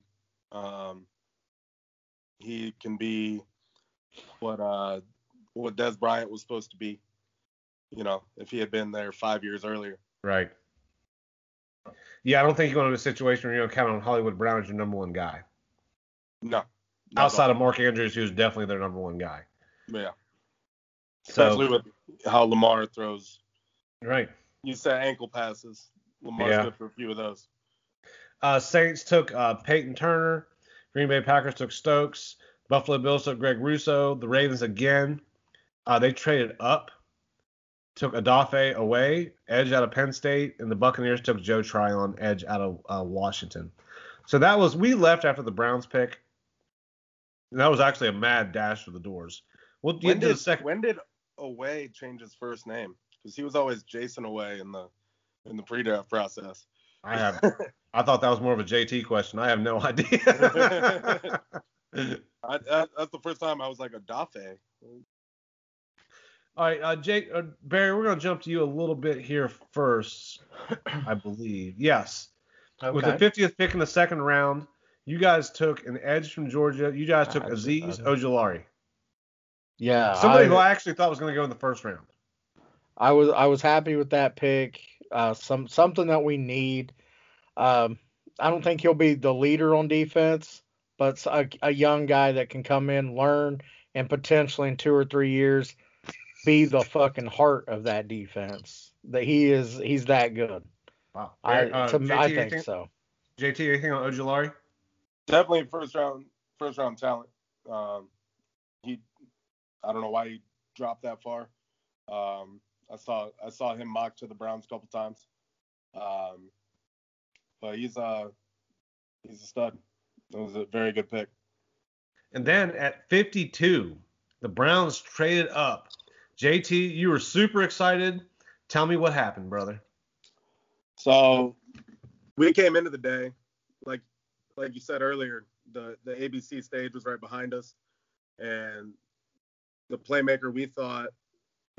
Um, he can be what uh what Dez Bryant was supposed to be. You know, if he had been there five years earlier. Right. Yeah, I don't think you're going to a situation where you're going to count on Hollywood Brown as your number one guy. No. Outside of Mark Andrews, who's definitely their number one guy. yeah. So, Especially with how Lamar throws. right. You said ankle passes. Lamar's Yeah. good for a few of those. Uh, Saints took uh, Payton Turner. Green Bay Packers took Stokes. Buffalo Bills took Greg Rousseau. The Ravens again. Uh, they traded up. Took Odafe Oweh, edge out of Penn State, and the Buccaneers took Joe Tryon, edge out of uh, Washington. So that was we left after the Browns pick. And that was actually a mad dash for the doors. We'll When did, the second. when did Oweh change his first name? Because he was always Jayson Oweh in the in the pre-draft process. I have. I thought that was more of a JT question. I have no idea. I, that, that's the first time I was like Odafe. All right, uh, Jake, uh, Barry, we're going to jump to you a little bit here first, I believe. Yes. With the 50th pick in the second round, you guys took an edge from Georgia. You guys took Azeez Ojulari. Yeah, Somebody I, who I actually thought was going to go in the first round. I was I was happy with that pick. Uh, some something that we need. Um, I don't think he'll be the leader on defense, but a young guy that can come in, learn, and potentially in two or three years be the fucking heart of that defense. That he is he's that good. Wow. I uh, to, JT, I anything, think so. JT, anything on Ojulari? Definitely first round first round talent. Um, he I don't know why he dropped that far. Um, I saw I saw him mock to the Browns a couple times. Um, but he's uh he's a stud. It was a very good pick. And then at 52, the Browns traded up. JT, you were super excited. Tell me what happened, brother. So we came into the day, like you said earlier, the the ABC stage was right behind us, and the playmaker we thought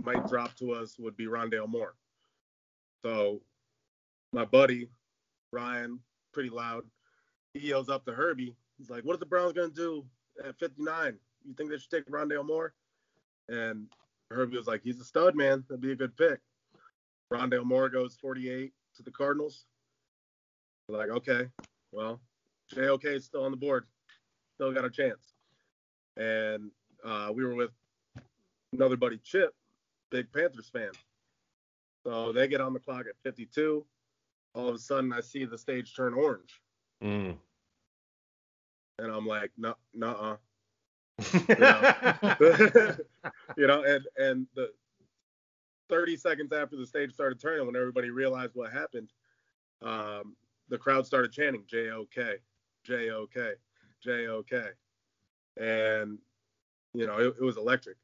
might drop to us would be Rondale Moore. So my buddy Ryan, pretty loud, he yells up to Herbie. He's like, "What are the Browns gonna do at 59? You think they should take Rondale Moore?" And Herbie was like, "He's a stud, man. That'd be a good pick." Rondale Moore goes 48 to the Cardinals. We're like, okay, well, JOK is still on the board, still got a chance. And uh, we were with another buddy, Chip, big Panthers fan. So they get on the clock at 52. All of a sudden, I see the stage turn orange, Mm. and I'm like, no, nuh-uh. You know, and and the 30 seconds after the stage started turning, when everybody realized what happened, um, the crowd started chanting J-O-K, J-O-K, J-O-K, and you know it, it was electric.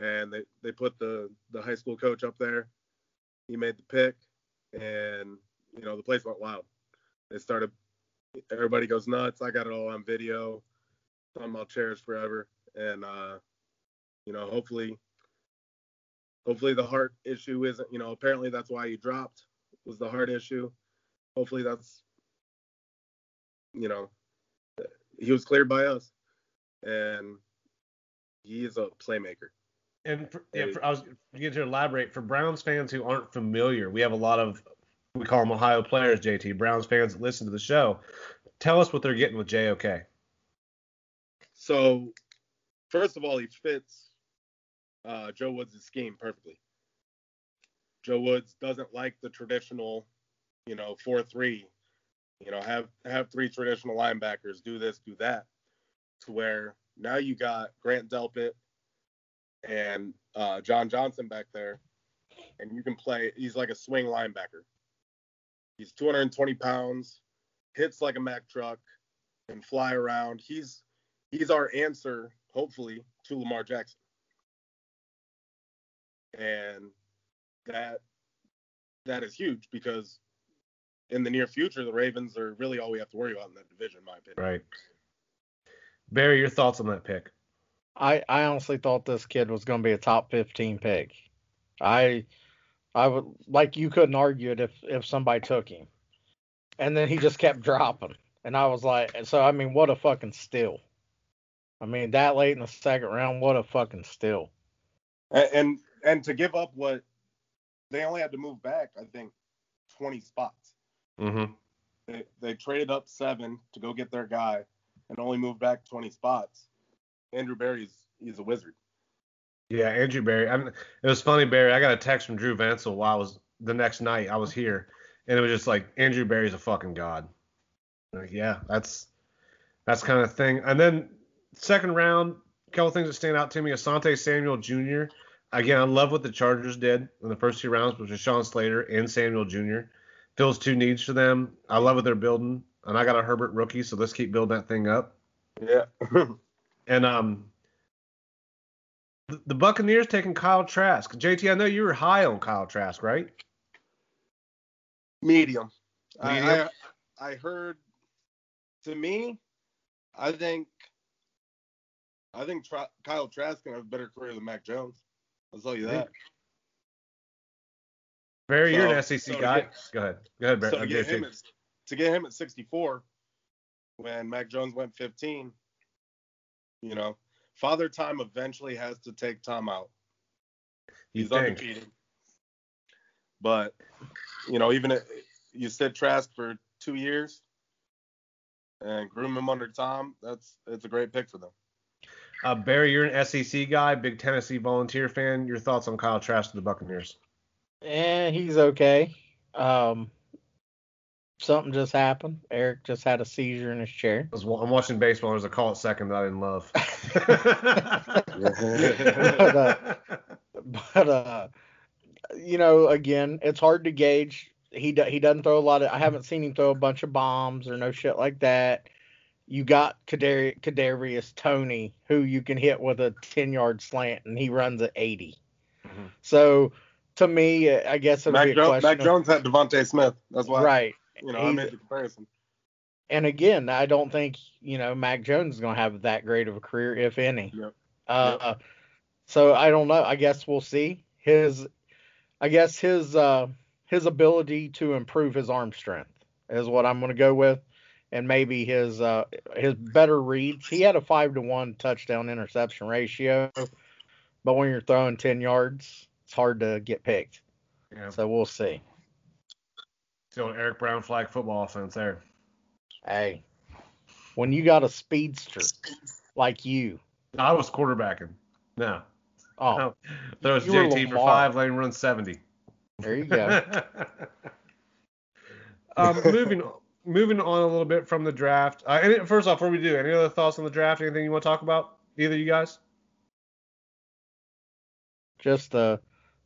And they they put the the high school coach up there. He made the pick, and you know the place went wild. They started. Everybody goes nuts. I got it all on video. Something I'll cherish forever. And uh, you know, hopefully, hopefully the heart issue isn't. You know, apparently that's why he dropped was the heart issue. Hopefully that's, you know, he was cleared by us, and he is a playmaker. And for, yeah, for, I was going to elaborate for Browns fans who aren't familiar. We have a lot of we call them Ohio players. JT Browns fans that listen to the show. Tell us what they're getting with JOK. So, first of all, he fits uh, Joe Woods' scheme perfectly. Joe Woods doesn't like the traditional, you know, four-three. You know, have have three traditional linebackers, do this, do that. To where now you got Grant Delpit and uh, John Johnson back there, and you can play. He's like a swing linebacker. He's 220 pounds, hits like a Mack truck, and fly around. He's he's our answer, hopefully, to Lamar Jackson. And that that is huge because in the near future, the Ravens are really all we have to worry about in that division, in my opinion. Right. Barry, your thoughts on that pick? I, I honestly thought this kid was going to be a top 15 pick. I I would like you couldn't argue it if if somebody took him. And then he just kept dropping. And I was like so I mean what a fucking steal. I mean that late in the second round, what a fucking steal. And and, and to give up what they only had to move back, I think, 20 spots. Mm-hmm. They they traded up seven to go get their guy, and only moved back 20 spots. Andrew Berry's he's a wizard. Yeah, Andrew Berry. I'm, it was funny, Barry. I got a text from Drew Vansel while I was the next night. I was here, and it was just like Andrew Berry's a fucking god. Like, yeah, that's that's kind of thing. And then second round, a couple things that stand out to me: Asante Samuel Jr. Again, I love what the Chargers did in the first two rounds, which was Sean Slater and Samuel Jr. Fills two needs for them. I love what they're building, and I got a Herbert rookie, so let's keep building that thing up. Yeah. And um, the- Buccaneers taking Kyle Trask. JT, I know you were high on Kyle Trask, right? Medium. I- I, I heard. To me, I think. I think Tra- Kyle Trask can have a better career than Mac Jones. I'll tell you that. Barry, you're an SEC so guy. get- Go ahead. Go ahead, Barry. So to get him at, to get him at 64, when Mac Jones went 15, you know, Father Time eventually has to take Tom out. He's think? undefeated. But you know, even if you sit Trask for two years and groom him under Tom, that's it's a great pick for them. Uh, Barry, you're an SEC guy, big Tennessee Volunteer fan. Your thoughts on Kyle Trask to the Buccaneers? Eh, he's okay. Um something just happened. Eric just had a seizure in his chair. I was, I'm watching baseball. There's a call at second that I didn't love. But, uh, but uh you know again it's hard to gauge he do, he doesn't throw a lot of i haven't seen him throw a bunch of bombs or no shit like that you got Kadar- Kadarius Toney who you can hit with a 10 yard slant and he runs at 80 Mhm. so to me i guess it would be a jo- question Mac of- Jones had DeVonta Smith. That's why right you know I made the comparison. and again, I don't think you know Mac Jones is going to have that great of a career, if any. Yep. Uh, so I don't know. I guess we'll see his. I guess his uh, his ability to improve his arm strength is what I'm going to go with, and maybe his uh, his better reads. He had a five to one touchdown interception ratio, but when you're throwing ten yards, it's hard to get picked. Yeah. So we'll see. Still an Eric Brown flag football offense there. Hey, when you got a speedster like you, I was quarterbacking. No. oh, No. Throws You were JT for five, him run 70. there you go. um, moving moving on a little bit from the draft. Uh, any, first off, before we do, any other thoughts on the draft? Anything you want to talk about? Either of you guys? just the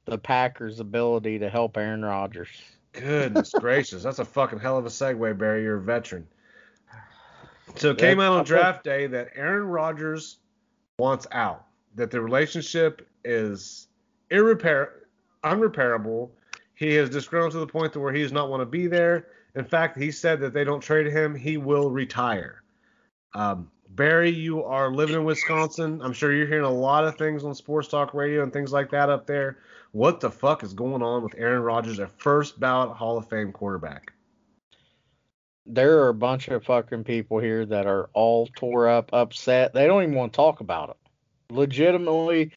the Packers' ability to help Aaron Rodgers. Goodness gracious, that's a fucking hell of a segue, Barry. You're a veteran. So it came out on draft day that Aaron Rodgers wants out. That the relationship is irrepair unrepairable. He has disgruntled to the point to where he does not want to be there. In fact, he said that they don't trade him, he will retire. Um, Barry, you are living in Wisconsin. I'm sure you're hearing a lot of things on sports talk radio and things like that up there. What the fuck is going on with Aaron Rodgers, a first ballot Hall of Fame quarterback? There are a bunch of fucking people here that are all tore up, upset. They don't even want to talk about it. Legitimately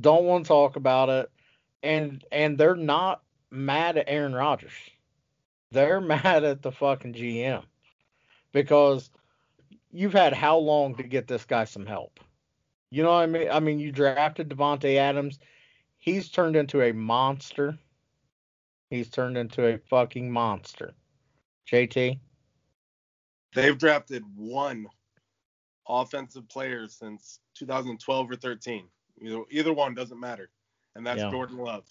don't want to talk about it. And and they're not mad at Aaron Rodgers. They're mad at the fucking GM. Because you've had how long to get this guy some help? You know what I mean? I mean, you drafted Davante Adams. He's turned into a monster. He's turned into a fucking monster. JT? They've drafted one offensive player since 2012 or 13. Either either one doesn't matter, and that's Yeah. Jordan Love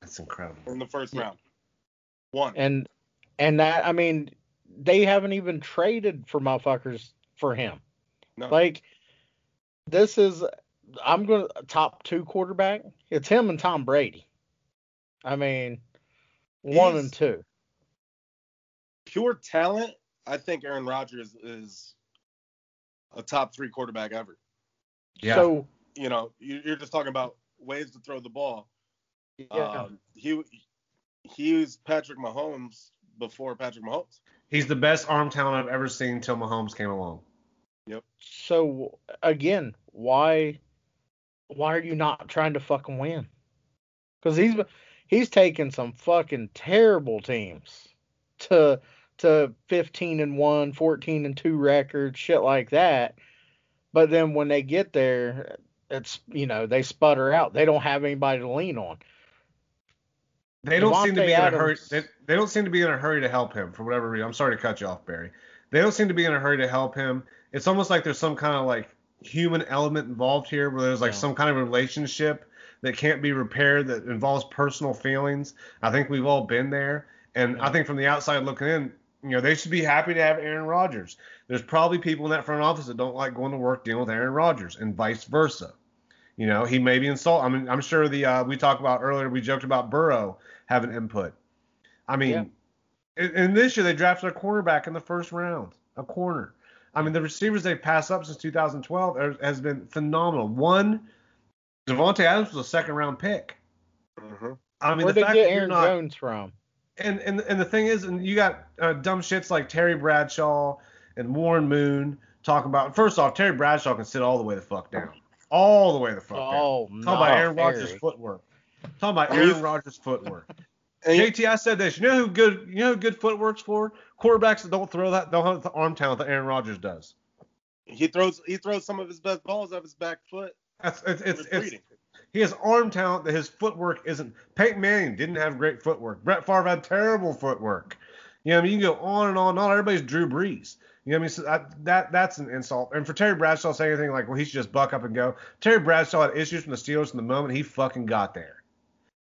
That's incredible. in the first Yeah. round. One. And and that I mean, they haven't even traded for motherfuckers for him. No. Like this is I'm gonna top two quarterback. It's him and Tom Brady. I mean, one and two. pure talent, I think Aaron Rodgers is a top three quarterback ever. Yeah. So You know, you- you're just talking about ways to throw the ball. yeah, Um, he he was Patrick Mahomes before Patrick Mahomes. He's the best arm talent I've ever seen until Mahomes came along. Yep. So again, why why are you not trying to fucking win? Because he's he's taken some fucking terrible teams to to 15 and 1, 14 and 2 records, shit like that. But then when they get there, it's you know they sputter out. They don't have anybody to lean on. They don't seem to Devontae be in a hurry. They, they don't seem to be in a hurry to help him for whatever reason. I'm sorry to cut you off, Barry. They don't seem to be in a hurry to help him. It's almost like there's some kind of like human element involved here, where there's like Yeah. some kind of relationship that can't be repaired that involves personal feelings. I think we've all been there, and I think from the outside looking in, you know, they should be happy to have Aaron Rodgers. There's probably people in that front office that don't like going to work dealing with Aaron Rodgers, and vice versa. You know, he may be insult. I mean, I'm sure the uh, we talked about earlier. We joked about Burrow having input. I mean, Yeah. and, and this year they drafted a cornerback in the first round, a corner. I mean, the receivers they've passed up since 2012 are- has been phenomenal. One, Davante Adams was a second round pick. Mm-hmm. I mean, Where'd the they fact get that Aaron not, Jones from? and and and the thing is, and you got uh, dumb shits like Terry Bradshaw and Warren Moon talking about. First off, Terry Bradshaw can sit all the way the fuck down, all the way the fuck down. Oh, Talking no, about Aaron Rodgers' footwork. Talking about Aaron Rodgers' footwork. And JT, I said this. You know who good? You know who good footwork's for? Quarterbacks that don't throw that, don't have the arm talent that Aaron Rodgers does. he throws he throws some of his best balls off his back foot. That's it's it's, it's he has arm talent that his footwork isn't. Peyton Manning didn't have great footwork. Brett Favre had terrible footwork. You know, what I mean, you can go on and on. Not everybody's Drew Brees. You know what I mean? So that, that that's an insult. And for Terry Bradshaw saying anything like, well, he should just buck up and go. Terry Bradshaw had issues from the Steelers from the moment he fucking got there.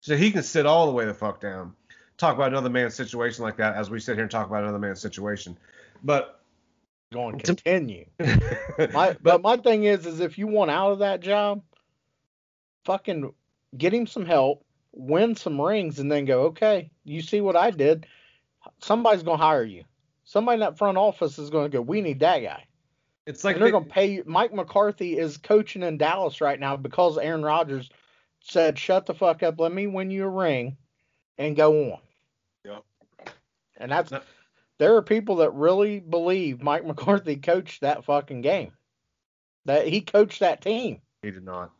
So he can sit all the way the fuck down. Talk about another man's situation like that as we sit here and talk about another man's situation. But going to To- continue. My, but but my thing is, is if you want out of that job, fucking get him some help, win some rings, and then go. Okay, you see what I did? Somebody's gonna hire you. Somebody in that front office is gonna go. We need that guy. it's like and they're they- gonna pay you. Mike McCarthy is coaching in Dallas right now because Aaron Rodgers said, "Shut the fuck up. Let me win you a ring, and go on." Yep. And that's No. there are people that really believe Mike McCarthy coached that fucking game. That he coached that team. He did not.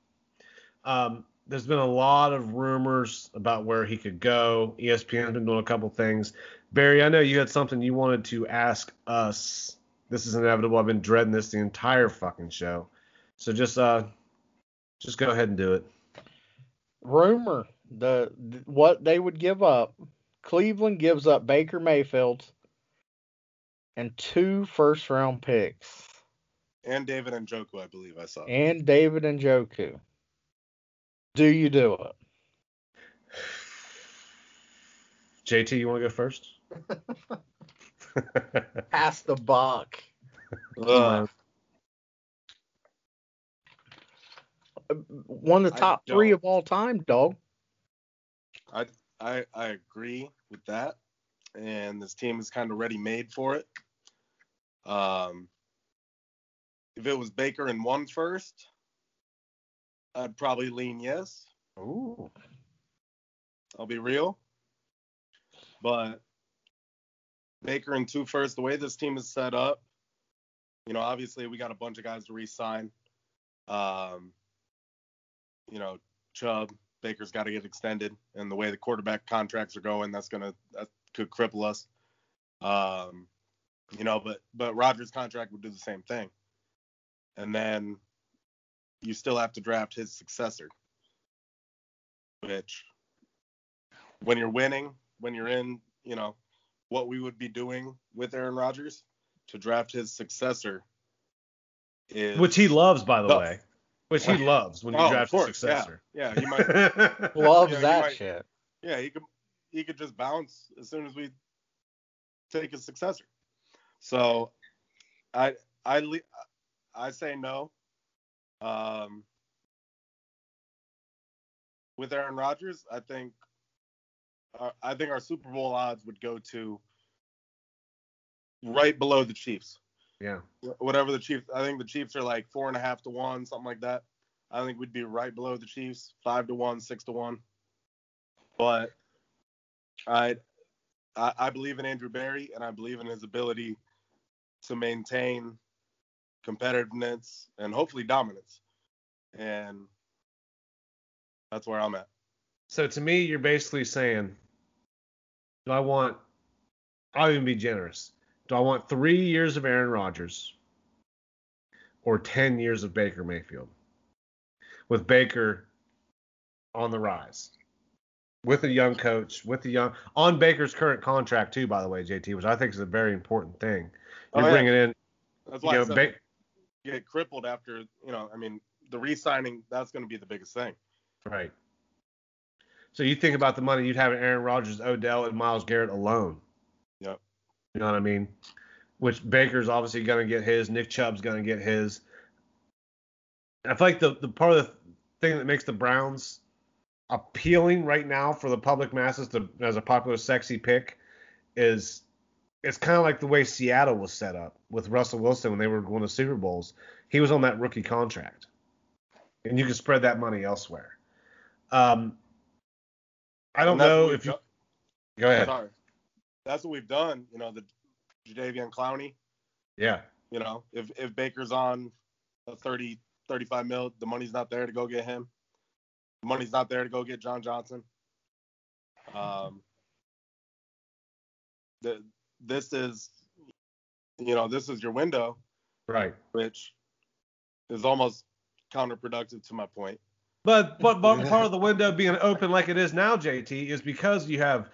Um, there's been a lot of rumors about where he could go. ESPN's been doing a couple things. Barry, I know you had something you wanted to ask us. This is inevitable. I've been dreading this the entire fucking show. So just uh, just go ahead and do it. Rumor the, th- what they would give up. Cleveland gives up Baker Mayfield and two first round picks And David Njoku, I believe I saw. and David Njoku. Do you do it? JT, you want to go first? Pass the buck. Ugh. One of the top three of all time, dog. I I I agree with that, and this team is kind of ready made for it. Um, if it was Baker and one first, I'd probably lean yes. Ooh. I'll be real, but Baker and two first, the way this team is set up, you know, obviously we got a bunch of guys to re-sign. Um, you know, Chubb, Baker's got to get extended, and the way the quarterback contracts are going, that's gonna that could cripple us. Um, you know, but but Rodgers' contract would do the same thing, and then you still have to draft his successor, which when you're winning, when you're in, you know, what we would be doing with Aaron Rodgers to draft his successor is Which he loves, by the No. way. Which he loves when you Oh, draft of a successor. Yeah, he might. Loves Yeah, you that might- shit. yeah, he could he could just bounce as soon as we take his successor. So I I I say no. Um, with Aaron Rodgers, I think I think our Super Bowl odds would go to right below the Chiefs. Yeah. whatever the Chiefs. I think the Chiefs are like four and a half to one, something like that. I think we'd be right below the Chiefs, five to one, six to one. But I, I, I believe in Andrew Berry, and I believe in his ability to maintain competitiveness and hopefully dominance. And that's where I'm at. So to me, you're basically saying, do I want? I'll even be generous. Do I want three years of Aaron Rodgers or ten years of Baker Mayfield? With Baker on the rise, with a young coach, with the young on Baker's current contract too, by the way, JT, which I think is a very important thing. Oh, You're yeah. bringing in, That's you why I know, Ba- get crippled after, you know, I mean, the re-signing that's going to be the biggest thing. right. So you think about the money you'd have in Aaron Rodgers, Odell, and Myles Garrett alone. Yep. You know what I mean? Which Baker's obviously going to get his. Nick Chubb's going to get his. I feel like the, the part of the thing that makes the Browns appealing right now for the public masses to, as a popular, sexy pick is it's kind of like the way Seattle was set up with Russell Wilson when they were going to Super Bowls. He was on that rookie contract, and you can spread that money elsewhere. Um, I don't know if you go ahead. Sorry. That's what we've done. You know, the Jadeveon Clowney. Yeah, You know, if if Baker's on a 30, 35 mil, the money's not there to go get him. The money's not there to go get John Johnson. Um, the, this is, you know, this is your window, right. which is almost counterproductive to my point. But but, but part of the window being open like it is now, JT, is because you have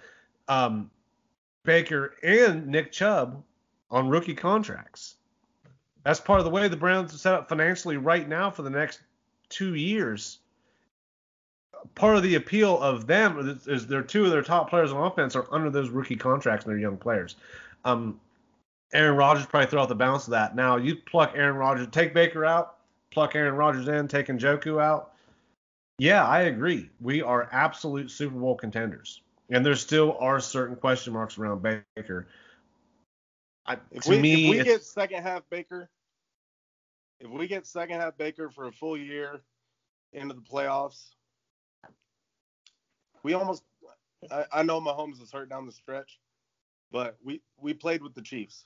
um, Baker and Nick Chubb on rookie contracts. That's part of the way the Browns are set up financially right now for the next two years. Part of the appeal of them is, is their two of their top players on offense are under those rookie contracts and they're young players. Um, Aaron Rodgers probably throw out the balance of that. Now you pluck Aaron Rodgers, take Baker out, pluck Aaron Rodgers in, take Njoku out. Yeah, I agree. We are absolute Super Bowl contenders, and there still are certain question marks around Baker. I, If to we me, if we get second half Baker, if we get second half Baker for a full year into the playoffs, we almost. I, I know Mahomes is hurt down the stretch, but we we played with the Chiefs.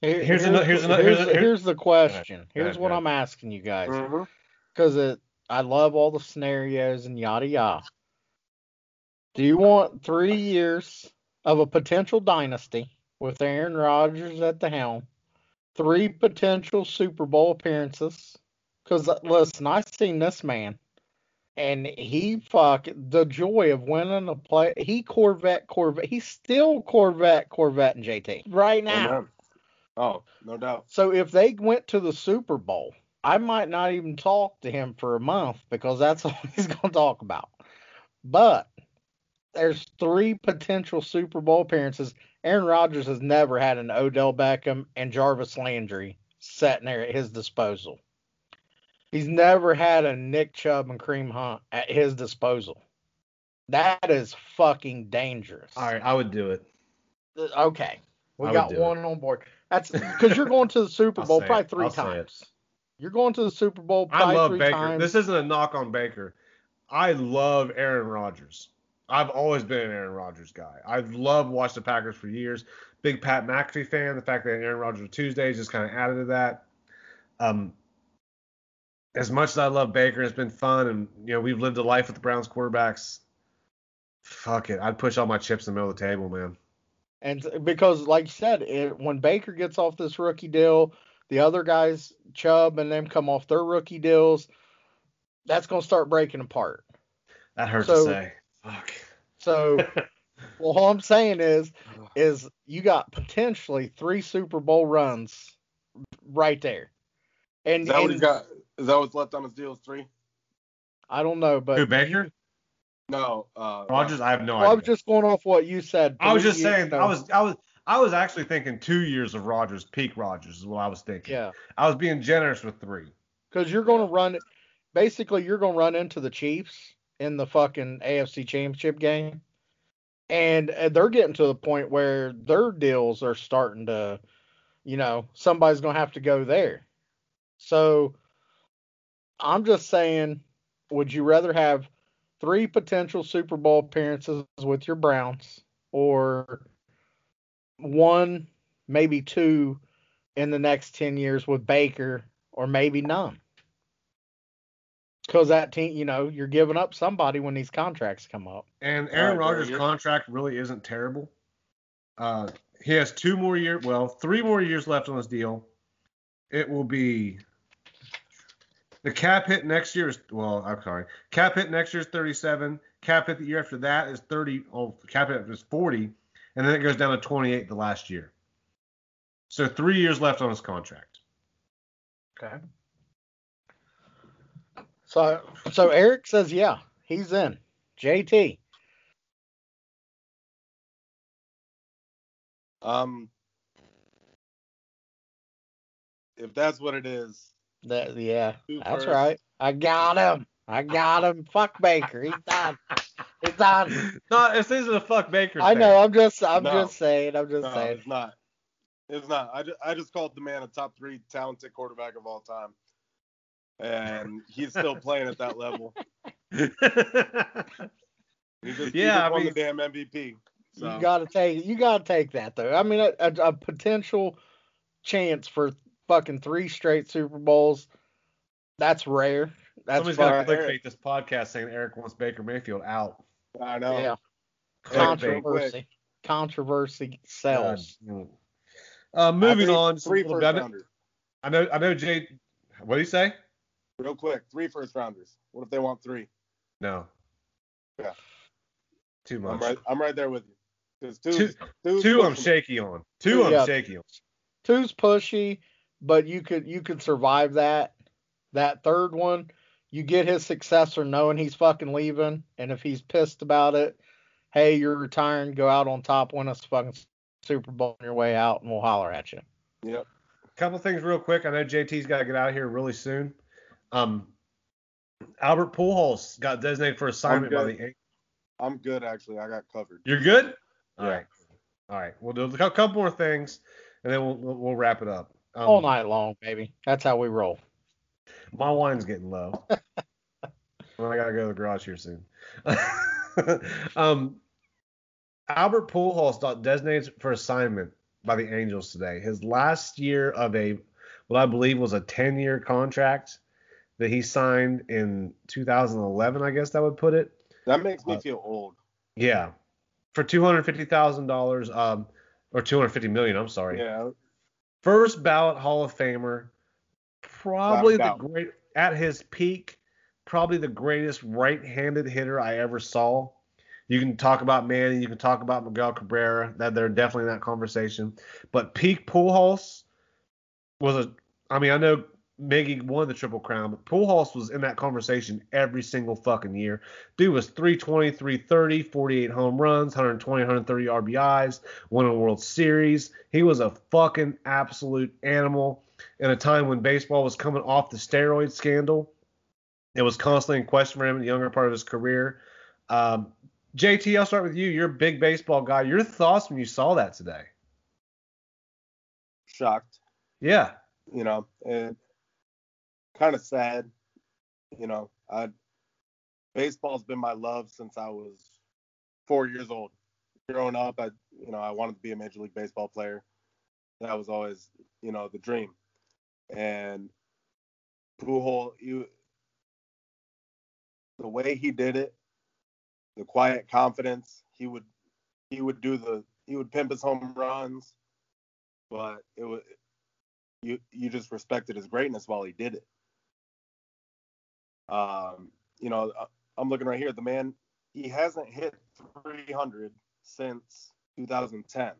Here- Here's ano- here's ano- here's here's, a- here's the question. Here's what I'm asking you guys Mm-hmm. because it I love all the scenarios and yada yada. Do you want three years of a potential dynasty with Aaron Rodgers at the helm? Three potential Super Bowl appearances? Because uh, listen, I've seen this man, and he fuck the joy of winning a play. He Corvette Corvette. He's still Corvette Corvette and JT right now. Oh, no doubt. So if they went to the Super Bowl, I might not even talk to him for a month because that's all he's going to talk about. But there's three potential Super Bowl appearances. Aaron Rodgers has never had an Odell Beckham and Jarvis Landry sitting there at his disposal. He's never had a Nick Chubb and Kareem Hunt at his disposal. That is fucking dangerous. all right, I would do it. Uh, Okay. We I got do it. one on board. That's because you're going to the Super Bowl probably three I'll say it. times. You're going to the Super Bowl I love Baker. times. This isn't a knock on Baker. I love Aaron Rodgers. I've always been an Aaron Rodgers guy. I've loved watching the Packers for years. Big Pat McAfee fan. The fact that Aaron Rodgers on Tuesdays just kind of added to that. Um, as much as I love Baker, it's been fun, and you know we've lived a life with the Browns quarterbacks. Fuck it, I'd push all my chips in the middle of the table, man. and because, like you said, it, when Baker gets off this rookie deal, the other guys, Chubb and them, come off their rookie deals. That's going to start breaking apart. That hurts So- to say. Fuck. So, well, all I'm saying is, is you got potentially three Super Bowl runs right there. And, Is that what and he's got? Is that what's left on his deal? Is three? I don't know, but Who Baker? No. Uh, Rodgers? I have no Well, I was just going off what you said. I was just saying. ago. I was. I was. I was actually thinking two years of Rodgers, peak Rodgers is what I was thinking. Yeah, I was being generous with three. because you're going to run. Basically, you're going to run into the Chiefs in the fucking AFC Championship game, and uh, they're getting to the point where their deals are starting to you know, somebody's going to have to go there. So I'm just saying, would you rather have three potential Super Bowl appearances with your Browns or one, maybe two in the next 10 years with Baker or maybe none? Because that team, you know, you're giving up somebody when these contracts come up. And Aaron All right, Rodgers' contract really isn't terrible. Uh, he has two more years, well, three more years left on his deal. It will be the cap hit next year is well, I'm sorry, cap hit next year is 37. Cap hit the year after that is 30. Oh, cap hit is 40, and then it goes down to 28 the last year. So three years left on his contract. Okay. So so Eric says yeah, he's in. JT. Um, if that's what it is, That yeah, Two that's first. right. I got him. I got him. Fuck Baker. He's done. He's done. No, this isn't a fuck Baker. I know. I'm just. I'm No. just saying. I'm just no, saying. it's not. It's not. I just, I just called the man a top three talented quarterback of all time, and he's still playing at that level. He just, he Yeah, just I won mean- the damn MVP. So. You got to take. You got to take that though. I mean, a, a, a potential chance for fucking three straight Super Bowls. That's rare. That's Somebody's got fucking to Eric. clickbait this podcast saying Eric wants Baker Mayfield out. I know. yeah. Clickbait. Controversy. Controversy sells. Uh, moving Three- on. just a Three little first bit. I know- rounders. I know. I know. Jay. What do you say? Real quick, three first rounders. What if they want three? No. Yeah. Too I'm much. right. I'm right there with you. Because two, Two- two's Two, I'm shaky on. Two, I'm Yeah. shaky on. Two's pushy, but you could you could survive that. That third one, you get his successor knowing he's fucking leaving, and if he's pissed about it, hey, you're retiring, go out on top, win us fucking Super Bowl on your way out, and we'll holler at you. Yep. Couple things real quick. I know JT's got to get out of here really soon. Um, Albert Pujols got designated for assignment by the. I'm good actually. I got covered. You're good. All Yeah. right. All right. We'll do a couple more things, and then we'll we'll, we'll wrap it up. Um, All night long, baby. That's how we roll. My wine's getting low. I gotta go to the garage here soon. um, Albert Pujols got designated for assignment by the Angels today. His last year of a, what I believe was a 10-year contract that he signed in 2011. I guess that would put it. That makes me Uh, feel old. Yeah, for two hundred fifty thousand dollars, um, or two hundred fifty million. I'm sorry. Yeah. first ballot Hall of Famer, probably the Without a doubt. great at his peak, probably the greatest right-handed hitter I ever saw. You can talk about Manny, you can talk about Miguel Cabrera, that they're definitely in that conversation. But peak Pujols was a, I mean, I know Miggy won the Triple Crown, but Pujols was in that conversation every single fucking year. Dude was 320, 330, 48 home runs, 120, 130 RBIs, won a World Series. He was a fucking absolute animal in a time when baseball was coming off the steroid scandal. It was constantly in question for him in the younger part of his career. Um, JT, I'll start with you. You're a big baseball guy. Your thoughts when you saw that today? Shocked. Yeah. You know, and kind of sad. You know, I baseball's been my love since I was four years old. Growing up, I you know I wanted to be a major league baseball player. That was always you know the dream. And Pujol, you the way he did it, the quiet confidence. He would he would do the he would pimp his home runs, but it was you you just respected his greatness while he did it. Um, you know, I- I'm looking right here. The man he hasn't hit 300 since 2010,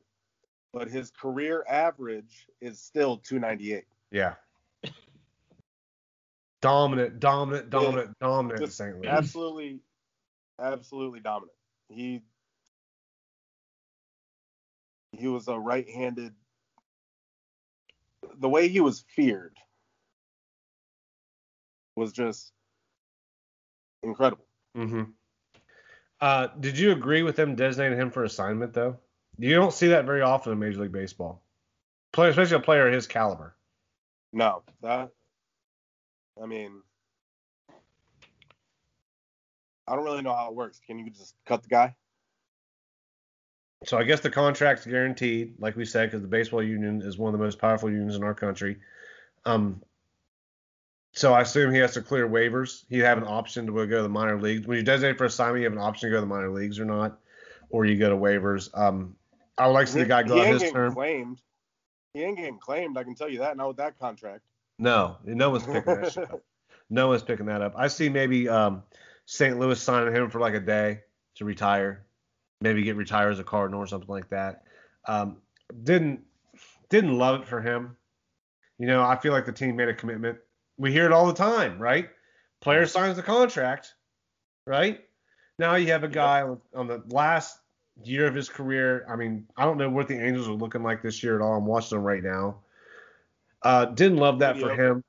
but his career average is still 298. Yeah. Dominant, dominant, dominant, dominant in Just St. Louis. absolutely, absolutely dominant. He he was a right-handed. The way he was feared was just incredible. Mm-hmm. Uh, did you agree with them designating him for assignment though? You don't see that very often in Major League Baseball. Player, especially a player of his caliber. No, that. I mean, I don't really know how it works. Can you just cut the guy? So I guess the contract's guaranteed, like we said, because the baseball union is one of the most powerful unions in our country. Um, so I assume he has to clear waivers. He'd have an option to go to the minor leagues. When you designate for assignment, you have an option to go to the minor leagues or not, or you go to waivers. Um, I would like to see the guy go he out his getting term. claimed. He ain't getting claimed. I can tell you that. Not with that contract. No, no one's picking that up. No one's picking that up. I see maybe um, St. Louis signing him for like a day to retire, maybe get retired as a Cardinal or something like that. Um, didn't didn't love it for him. You know, I feel like the team made a commitment. We hear it all the time, right? Player signs the contract, right? Now you have a guy on- on the last year of his career. I mean, I don't know what the Angels are looking like this year at all. I'm watching them right now. Uh, didn't love that for him.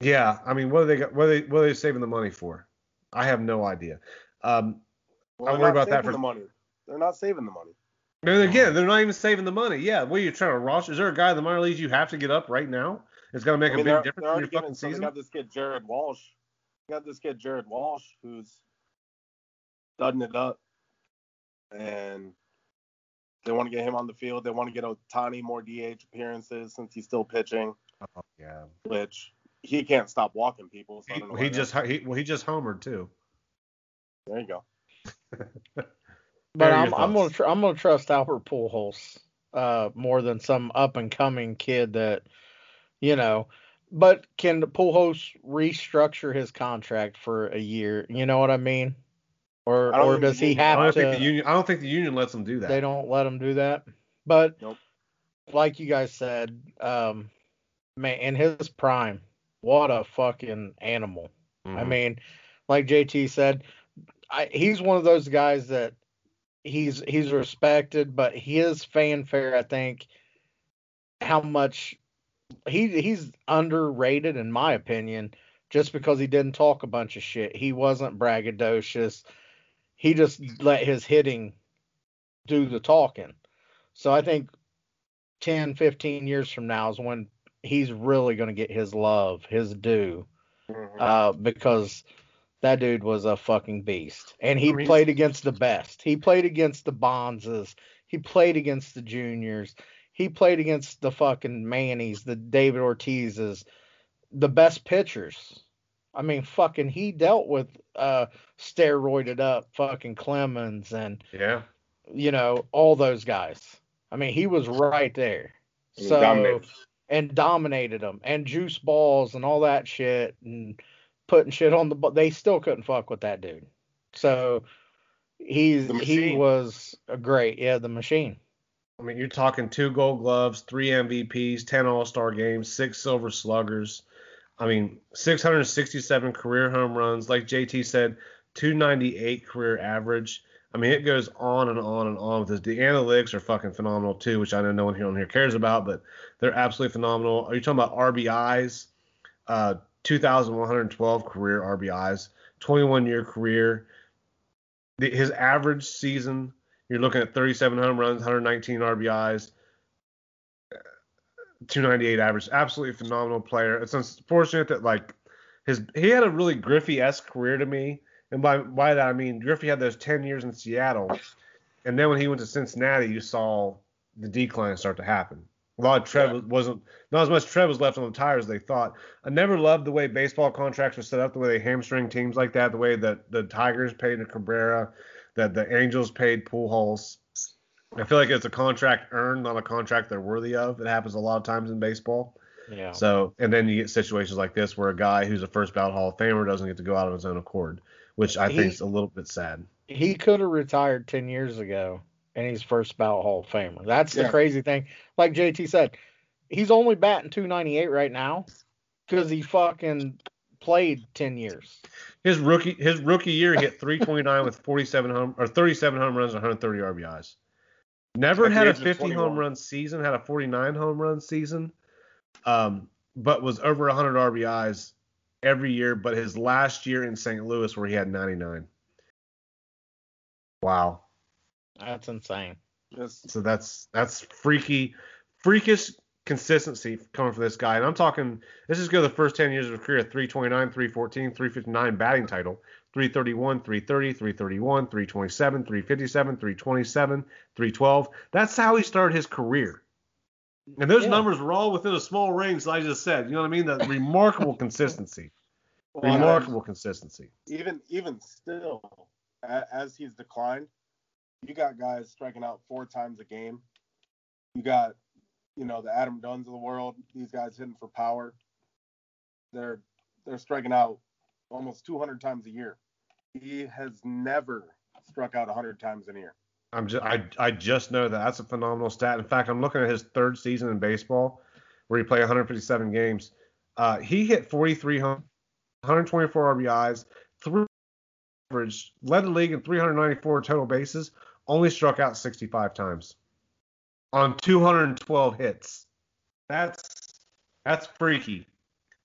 Yeah, I mean, what are they got? What are they what are they saving the money for? I have no idea. Um, Well, I they're worry not about that for- the money. They're not saving the money. and again, they're not even saving the money. Yeah, what are you trying to roster? Is there a guy in the minor leagues you have to get up right now? It's gonna make I mean, a they're, big difference they're in already your giving. fucking So season. got this kid Jared Walsh. They got this kid Jared Walsh who's studding it up, and they want to get him on the field. They want to get Ohtani more DH appearances since he's still pitching, Oh, yeah. which he can't stop walking people. So I He, don't know he just he, well, he just homered too. there you go. But I'm I'm gonna tr- I'm gonna trust Albert Pujols uh more than some up and coming kid that you know. But can Pujols restructure his contract for a year? You know what I mean? Or or does he union- I have don't to? think the union. I don't think the union lets them do that. They don't let him do that. But Nope. like you guys said, um, man, in his prime, what a fucking animal. I Mhm. mean, like JT said, I, he's one of those guys that he's he's respected, but his fanfare, I think, how much he he's underrated in my opinion, just because he didn't talk a bunch of shit. He wasn't braggadocious. He just let his hitting do the talking. So I think 10, 15 years from now is when he's really going to get his love, his due Mhm. uh, because that dude was a fucking beast, and he I mean- played against the best. He played against the Bonzes. He played against the juniors. He played against the fucking Mannies, the David Ortizes, the best pitchers. I mean, fucking, he dealt with uh, steroided up fucking Clemens and Yeah. you know all those guys. I mean, he was right there. He So dominated. and dominated them and juice balls and all that shit and putting shit on the they still couldn't fuck with that dude. So he's he was a great yeah the machine. I mean, you're talking two Gold Gloves, three MVPs, ten All Star games, six Silver Sluggers. I mean, 667 career home runs, like JT said, 298 career average. I mean, it goes on and on and on with this. The analytics are fucking phenomenal too, which I know no one here on here cares about, but they're absolutely phenomenal. Are you talking about RBIs? Uh, 2,112 career RBIs, 21 year career. The, his average season, you're looking at 37 home runs, 119 RBIs, 298 average. Absolutely phenomenal player. It's unfortunate that like his he had a really Griffey esque career to me, and by by that I mean Griffey had those 10 years in Seattle, and then when he went to Cincinnati, you saw the decline start to happen. A lot of tread Yeah. wasn't not as much tread was left on the tires as they thought. I never loved the way baseball contracts were set up, the way they hamstring teams like that, the way that the Tigers paid to Cabrera, that the Angels paid Pujols. I feel like it's a contract earned, not a contract they're worthy of. It happens a lot of times in baseball. Yeah. So, and then you get situations like this where a guy who's a first ballot Hall of Famer doesn't get to go out on his own accord, which I He- think is a little bit sad. he could have retired 10 years ago and he's first ballot Hall of Famer. That's the Yeah. crazy thing. Like JT said, he's only batting 298 right now because he fucking played 10 years. His rookie his rookie year he hit 329 with 47 home or 37 home runs and 130 RBIs. Never had a 50 home run season, had a 49 home run season, um, but was over 100 RBIs every year. But his last year in St. Louis where he had 99. Wow. That's insane. So that's that's freaky, freakish consistency coming from this guy. And I'm talking, this is just go the first 10 years of his career 329, 314, 359 batting title, 331, 330, 331, 327, 357, 327, 312. That's how he started his career. And those Yeah. numbers were all within a small range, like I just said. You know what I mean? That remarkable consistency. Well, Remarkable consistency. even even still, as he's declined, you got guys striking out four times a game. You got, you know, the Adam Dunns of the world. These guys hitting for power. They're they're striking out almost 200 times a year. He has never struck out 100 times in a year. I'm just I I just know that that's a phenomenal stat. In fact, I'm looking at his third season in baseball, where he played 157 games. Uh, he hit 43 124 RBIs, three average, led the league in 394 total bases, only struck out 65 times on 212 hits. That's that's freaky.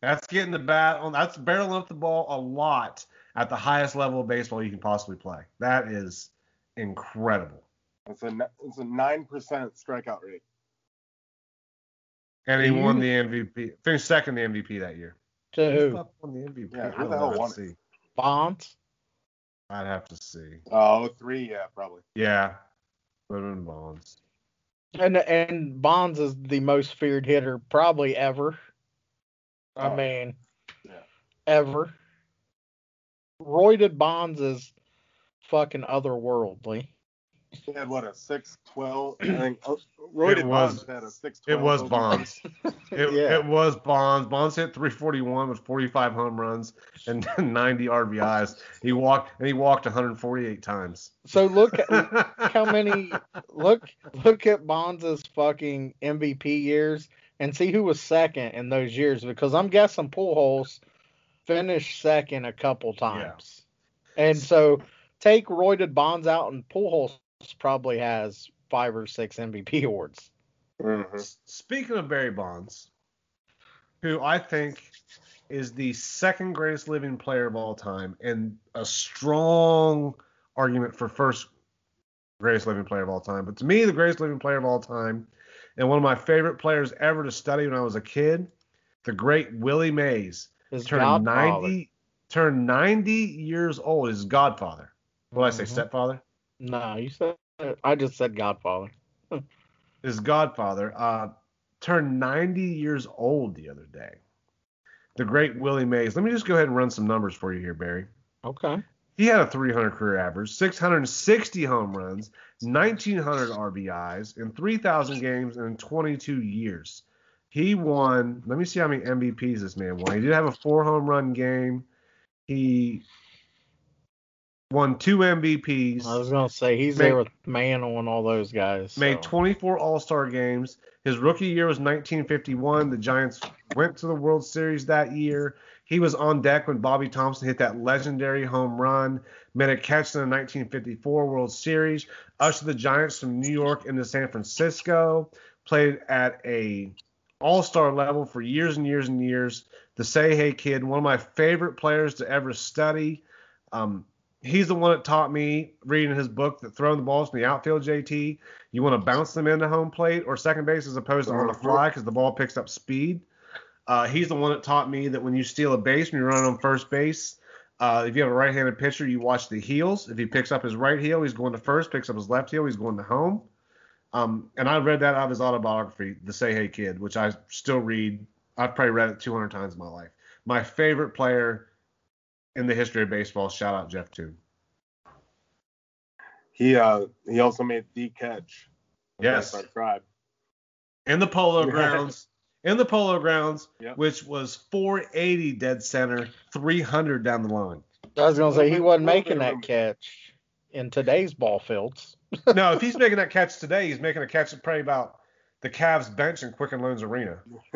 That's getting the bat on. That's barreling up the ball a lot at the highest level of baseball you can possibly play. That is incredible. It's a n- it's a nine percent strikeout rate. And he Do won the MVP. Finished second the MVP that year. To Who the won the MVP? Yeah, I who don't the know. hell I'd won it? see. Bonds? I'd have to see. Oh, three, yeah, probably. Yeah. Put him in bonds. And and Bonds is the most feared hitter probably ever. I Oh, mean, yeah. ever. Royded Bonds is fucking otherworldly. He had what a six twelve. I think oh, Roy It was- Bonds had a six It was Bonds. It, Yeah. it was Bonds. Bonds hit 341 with 45 home runs and 90 RBIs. He walked and he walked 148 times. So look at how many look look at Bonds' fucking MVP years and see who was second in those years because I'm guessing Pujols finished second a couple times. And so take Royded Bonds out and Pujols probably has five or six MVP awards. Mhm. Speaking of Barry Bonds, who I think is the second greatest living player of all time, and a strong argument for first greatest living player of all time. But to me, the greatest living player of all time, and one of my favorite players ever to study when I was a kid, the great Willie Mays, His turned godfather. 90 turned 90 years old. His godfather. What did I say? Mhm. Stepfather? No, you said I just said Godfather. his godfather, uh, turned 90 years old the other day. The great Willie Mays. Let me just go ahead and run some numbers for you here, Barry. Okay. He had a 300 career average, 660 home runs, 1,900 RBIs in 3,000 games in 22 years. He won. Let me see how many MVPs this man won. He did have a four home run game. He won two MVPs. I was gonna say he's Made- there with Mantle and all those guys. made 24 All-Star games. His rookie year was 1951. The Giants went to the World Series that year. He was on deck when Bobby Thomson hit that legendary home run, made a catch in the 1954 World Series, ushered the Giants from New York into San Francisco, played at a All-Star level for years and years and years. The Say Hey Kid, one of my favorite players to ever study. Um, he's the one that taught me reading his book that throwing the balls from the outfield, JT, you want to bounce them into home plate or second base as opposed to on the fly because the ball picks up speed. Uh, he's the one that taught me that when you steal a base, when you're running on first base, uh, if you have a right-handed pitcher, you watch the heels. If he picks up his right heel, he's going to first. Picks up his left heel, he's going to home. Um, and I read that out of his autobiography, The Say Hey Kid, which I still read. I've probably read it 200 times in my life. My favorite player in the history of baseball. Shout out Jeff Toon. He uh he also made the catch. Yes. Tribe. in the polo grounds in the polo grounds Yep. which was 480 dead center 300 down the line I was gonna say he wasn't making that catch in today's ball fields. no if he's making that catch today he's making a catch at probably about the Cavs bench in Quicken Loans Arena.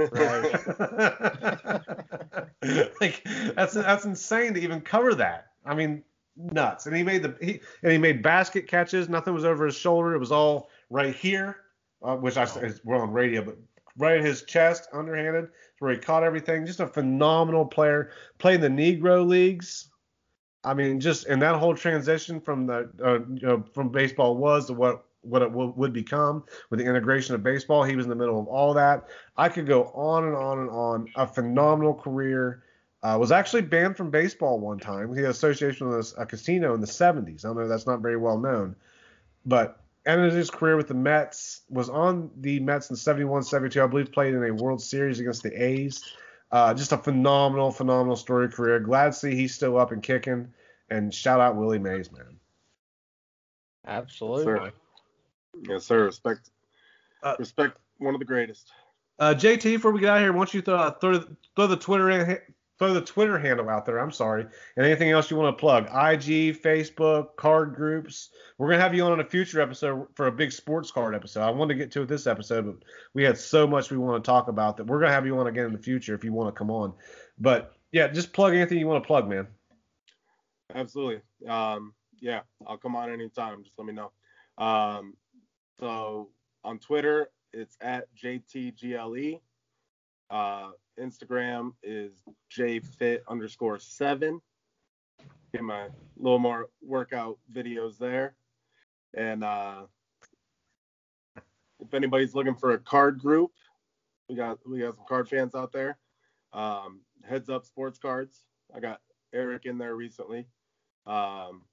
like that's that's insane to even cover that. I mean, nuts. And he made the he and he made basket catches. Nothing was over his shoulder. It was all right here, uh, which I is we're on radio, but right at his chest, underhanded, where he caught everything. Just a phenomenal player. Playing the Negro leagues. I mean, just and that whole transition from the uh, you know from baseball was to what what it w- would become with the integration of baseball. He was in the middle of all that. I could go on and on and on. A phenomenal career. Uh, was actually banned from baseball one time. He had association with a, a casino in the 70s. I don't know. That's not very well known, but ended his career with the Mets. Was on the Mets in 71, 72. I believe played in a World Series against the A's. Uh, just a phenomenal, phenomenal story career. Glad to see he's still up and kicking. And shout out Willie Mays, man. Absolutely. Sir. Yes, sir. Respect. Uh, respect. One of the greatest. Uh, JT, before we get out of here, why don't you throw, throw, throw the Twitter in, throw the Twitter handle out there. I'm sorry. And anything else you want to plug? IG, Facebook, card groups. We're gonna have you on in a future episode for a big sports card episode. I wanted to get to it this episode, but we had so much we want to talk about that we're gonna have you on again in the future if you want to come on. But yeah, just plug anything you want to plug, man. Absolutely. Um, yeah, I'll come on anytime. Just let me know. Um, so on Twitter, it's at JTGLE. Uh, Instagram is jfit underscore seven. Get my little more workout videos there. And uh, if anybody's looking for a card group, we got we got some card fans out there. Um, Heads Up Sports Cards. I got Eric in there recently. Um,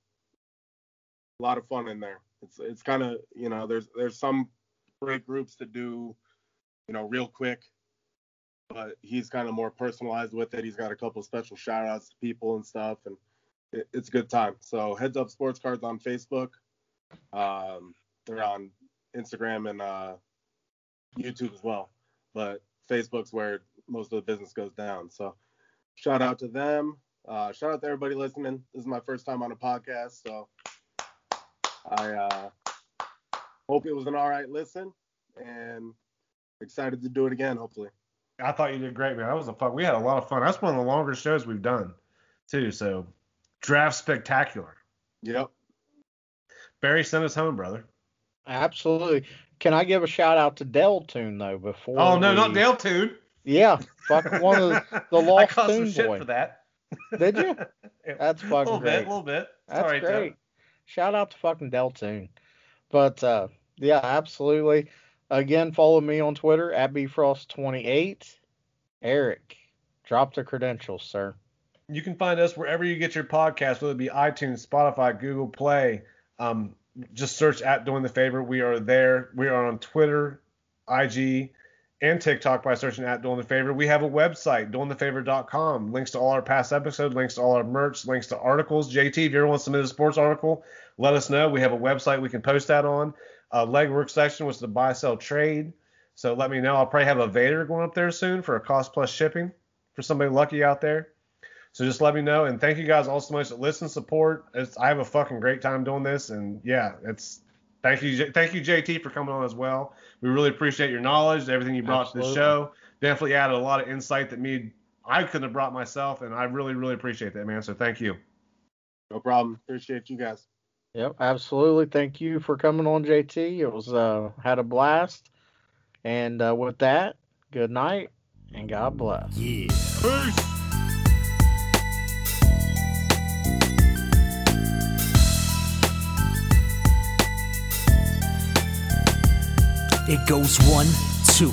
a lot of fun in there. It's it's kind of you know there's there's some great groups to do you know real quick but he's kind of more personalized with it. He's got a couple special shout outs to people and stuff, and it, it's a good time. So heads up sports cards on Facebook. Um, they're on Instagram and uh, YouTube as well, but Facebook's where most of the business goes down. So shout out to them. Uh, shout out to everybody listening. This is my first time on a podcast, so I uh, hope it was an all right listen, and excited to do it again. Hopefully. I thought you did great, man. That was a fun. We had a lot of fun. That's one of the longer shows we've done, too. So, draft spectacular. Yep. Barry, send us home, brother. Absolutely. Can I give a shout out to Deltune though before? Oh no, we... not Dale Tune. Yeah, fucking one of the, the lost I caught some Tune shit for that. Did you? That's a fucking little great. bit, a little bit. That's Sorry, great. Shout out to fucking Deltune. But uh, yeah, absolutely. Again, follow me on Twitter at bfrost28. Eric, drop the credentials, sir. You can find us wherever you get your podcast, whether it be iTunes, Spotify, Google Play. Um, just search at Doing the Favor. We are there. We are on Twitter, IG, and TikTok by searching at Doing the Favor. We have a website, doingthefavor.com. Links to all our past episodes, links to all our merch, links to articles. JT, if you ever want to submit a sports article, let us know. We have a website we can post that on. Uh, legwork section was the buy, sell, trade. So let me know. I'll probably have a Vader going up there soon for a cost plus shipping for somebody lucky out there. So just let me know. And thank you guys all so much that listen, support. It's, I have a fucking great time doing this. And yeah, it's thank you, thank you, JT, for coming on as well. We really appreciate your knowledge, everything you brought to the show. Definitely added a lot of insight that me I couldn't have brought myself, and I really, really appreciate that, man. So thank you. No problem. Appreciate you guys. Yep, absolutely. Thank you for coming on, JT. It was uh had a blast. And uh, with that, good night and God bless. Yeah. Peace. It goes one, two,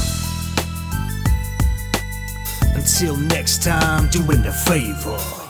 Until next time, doing the favor.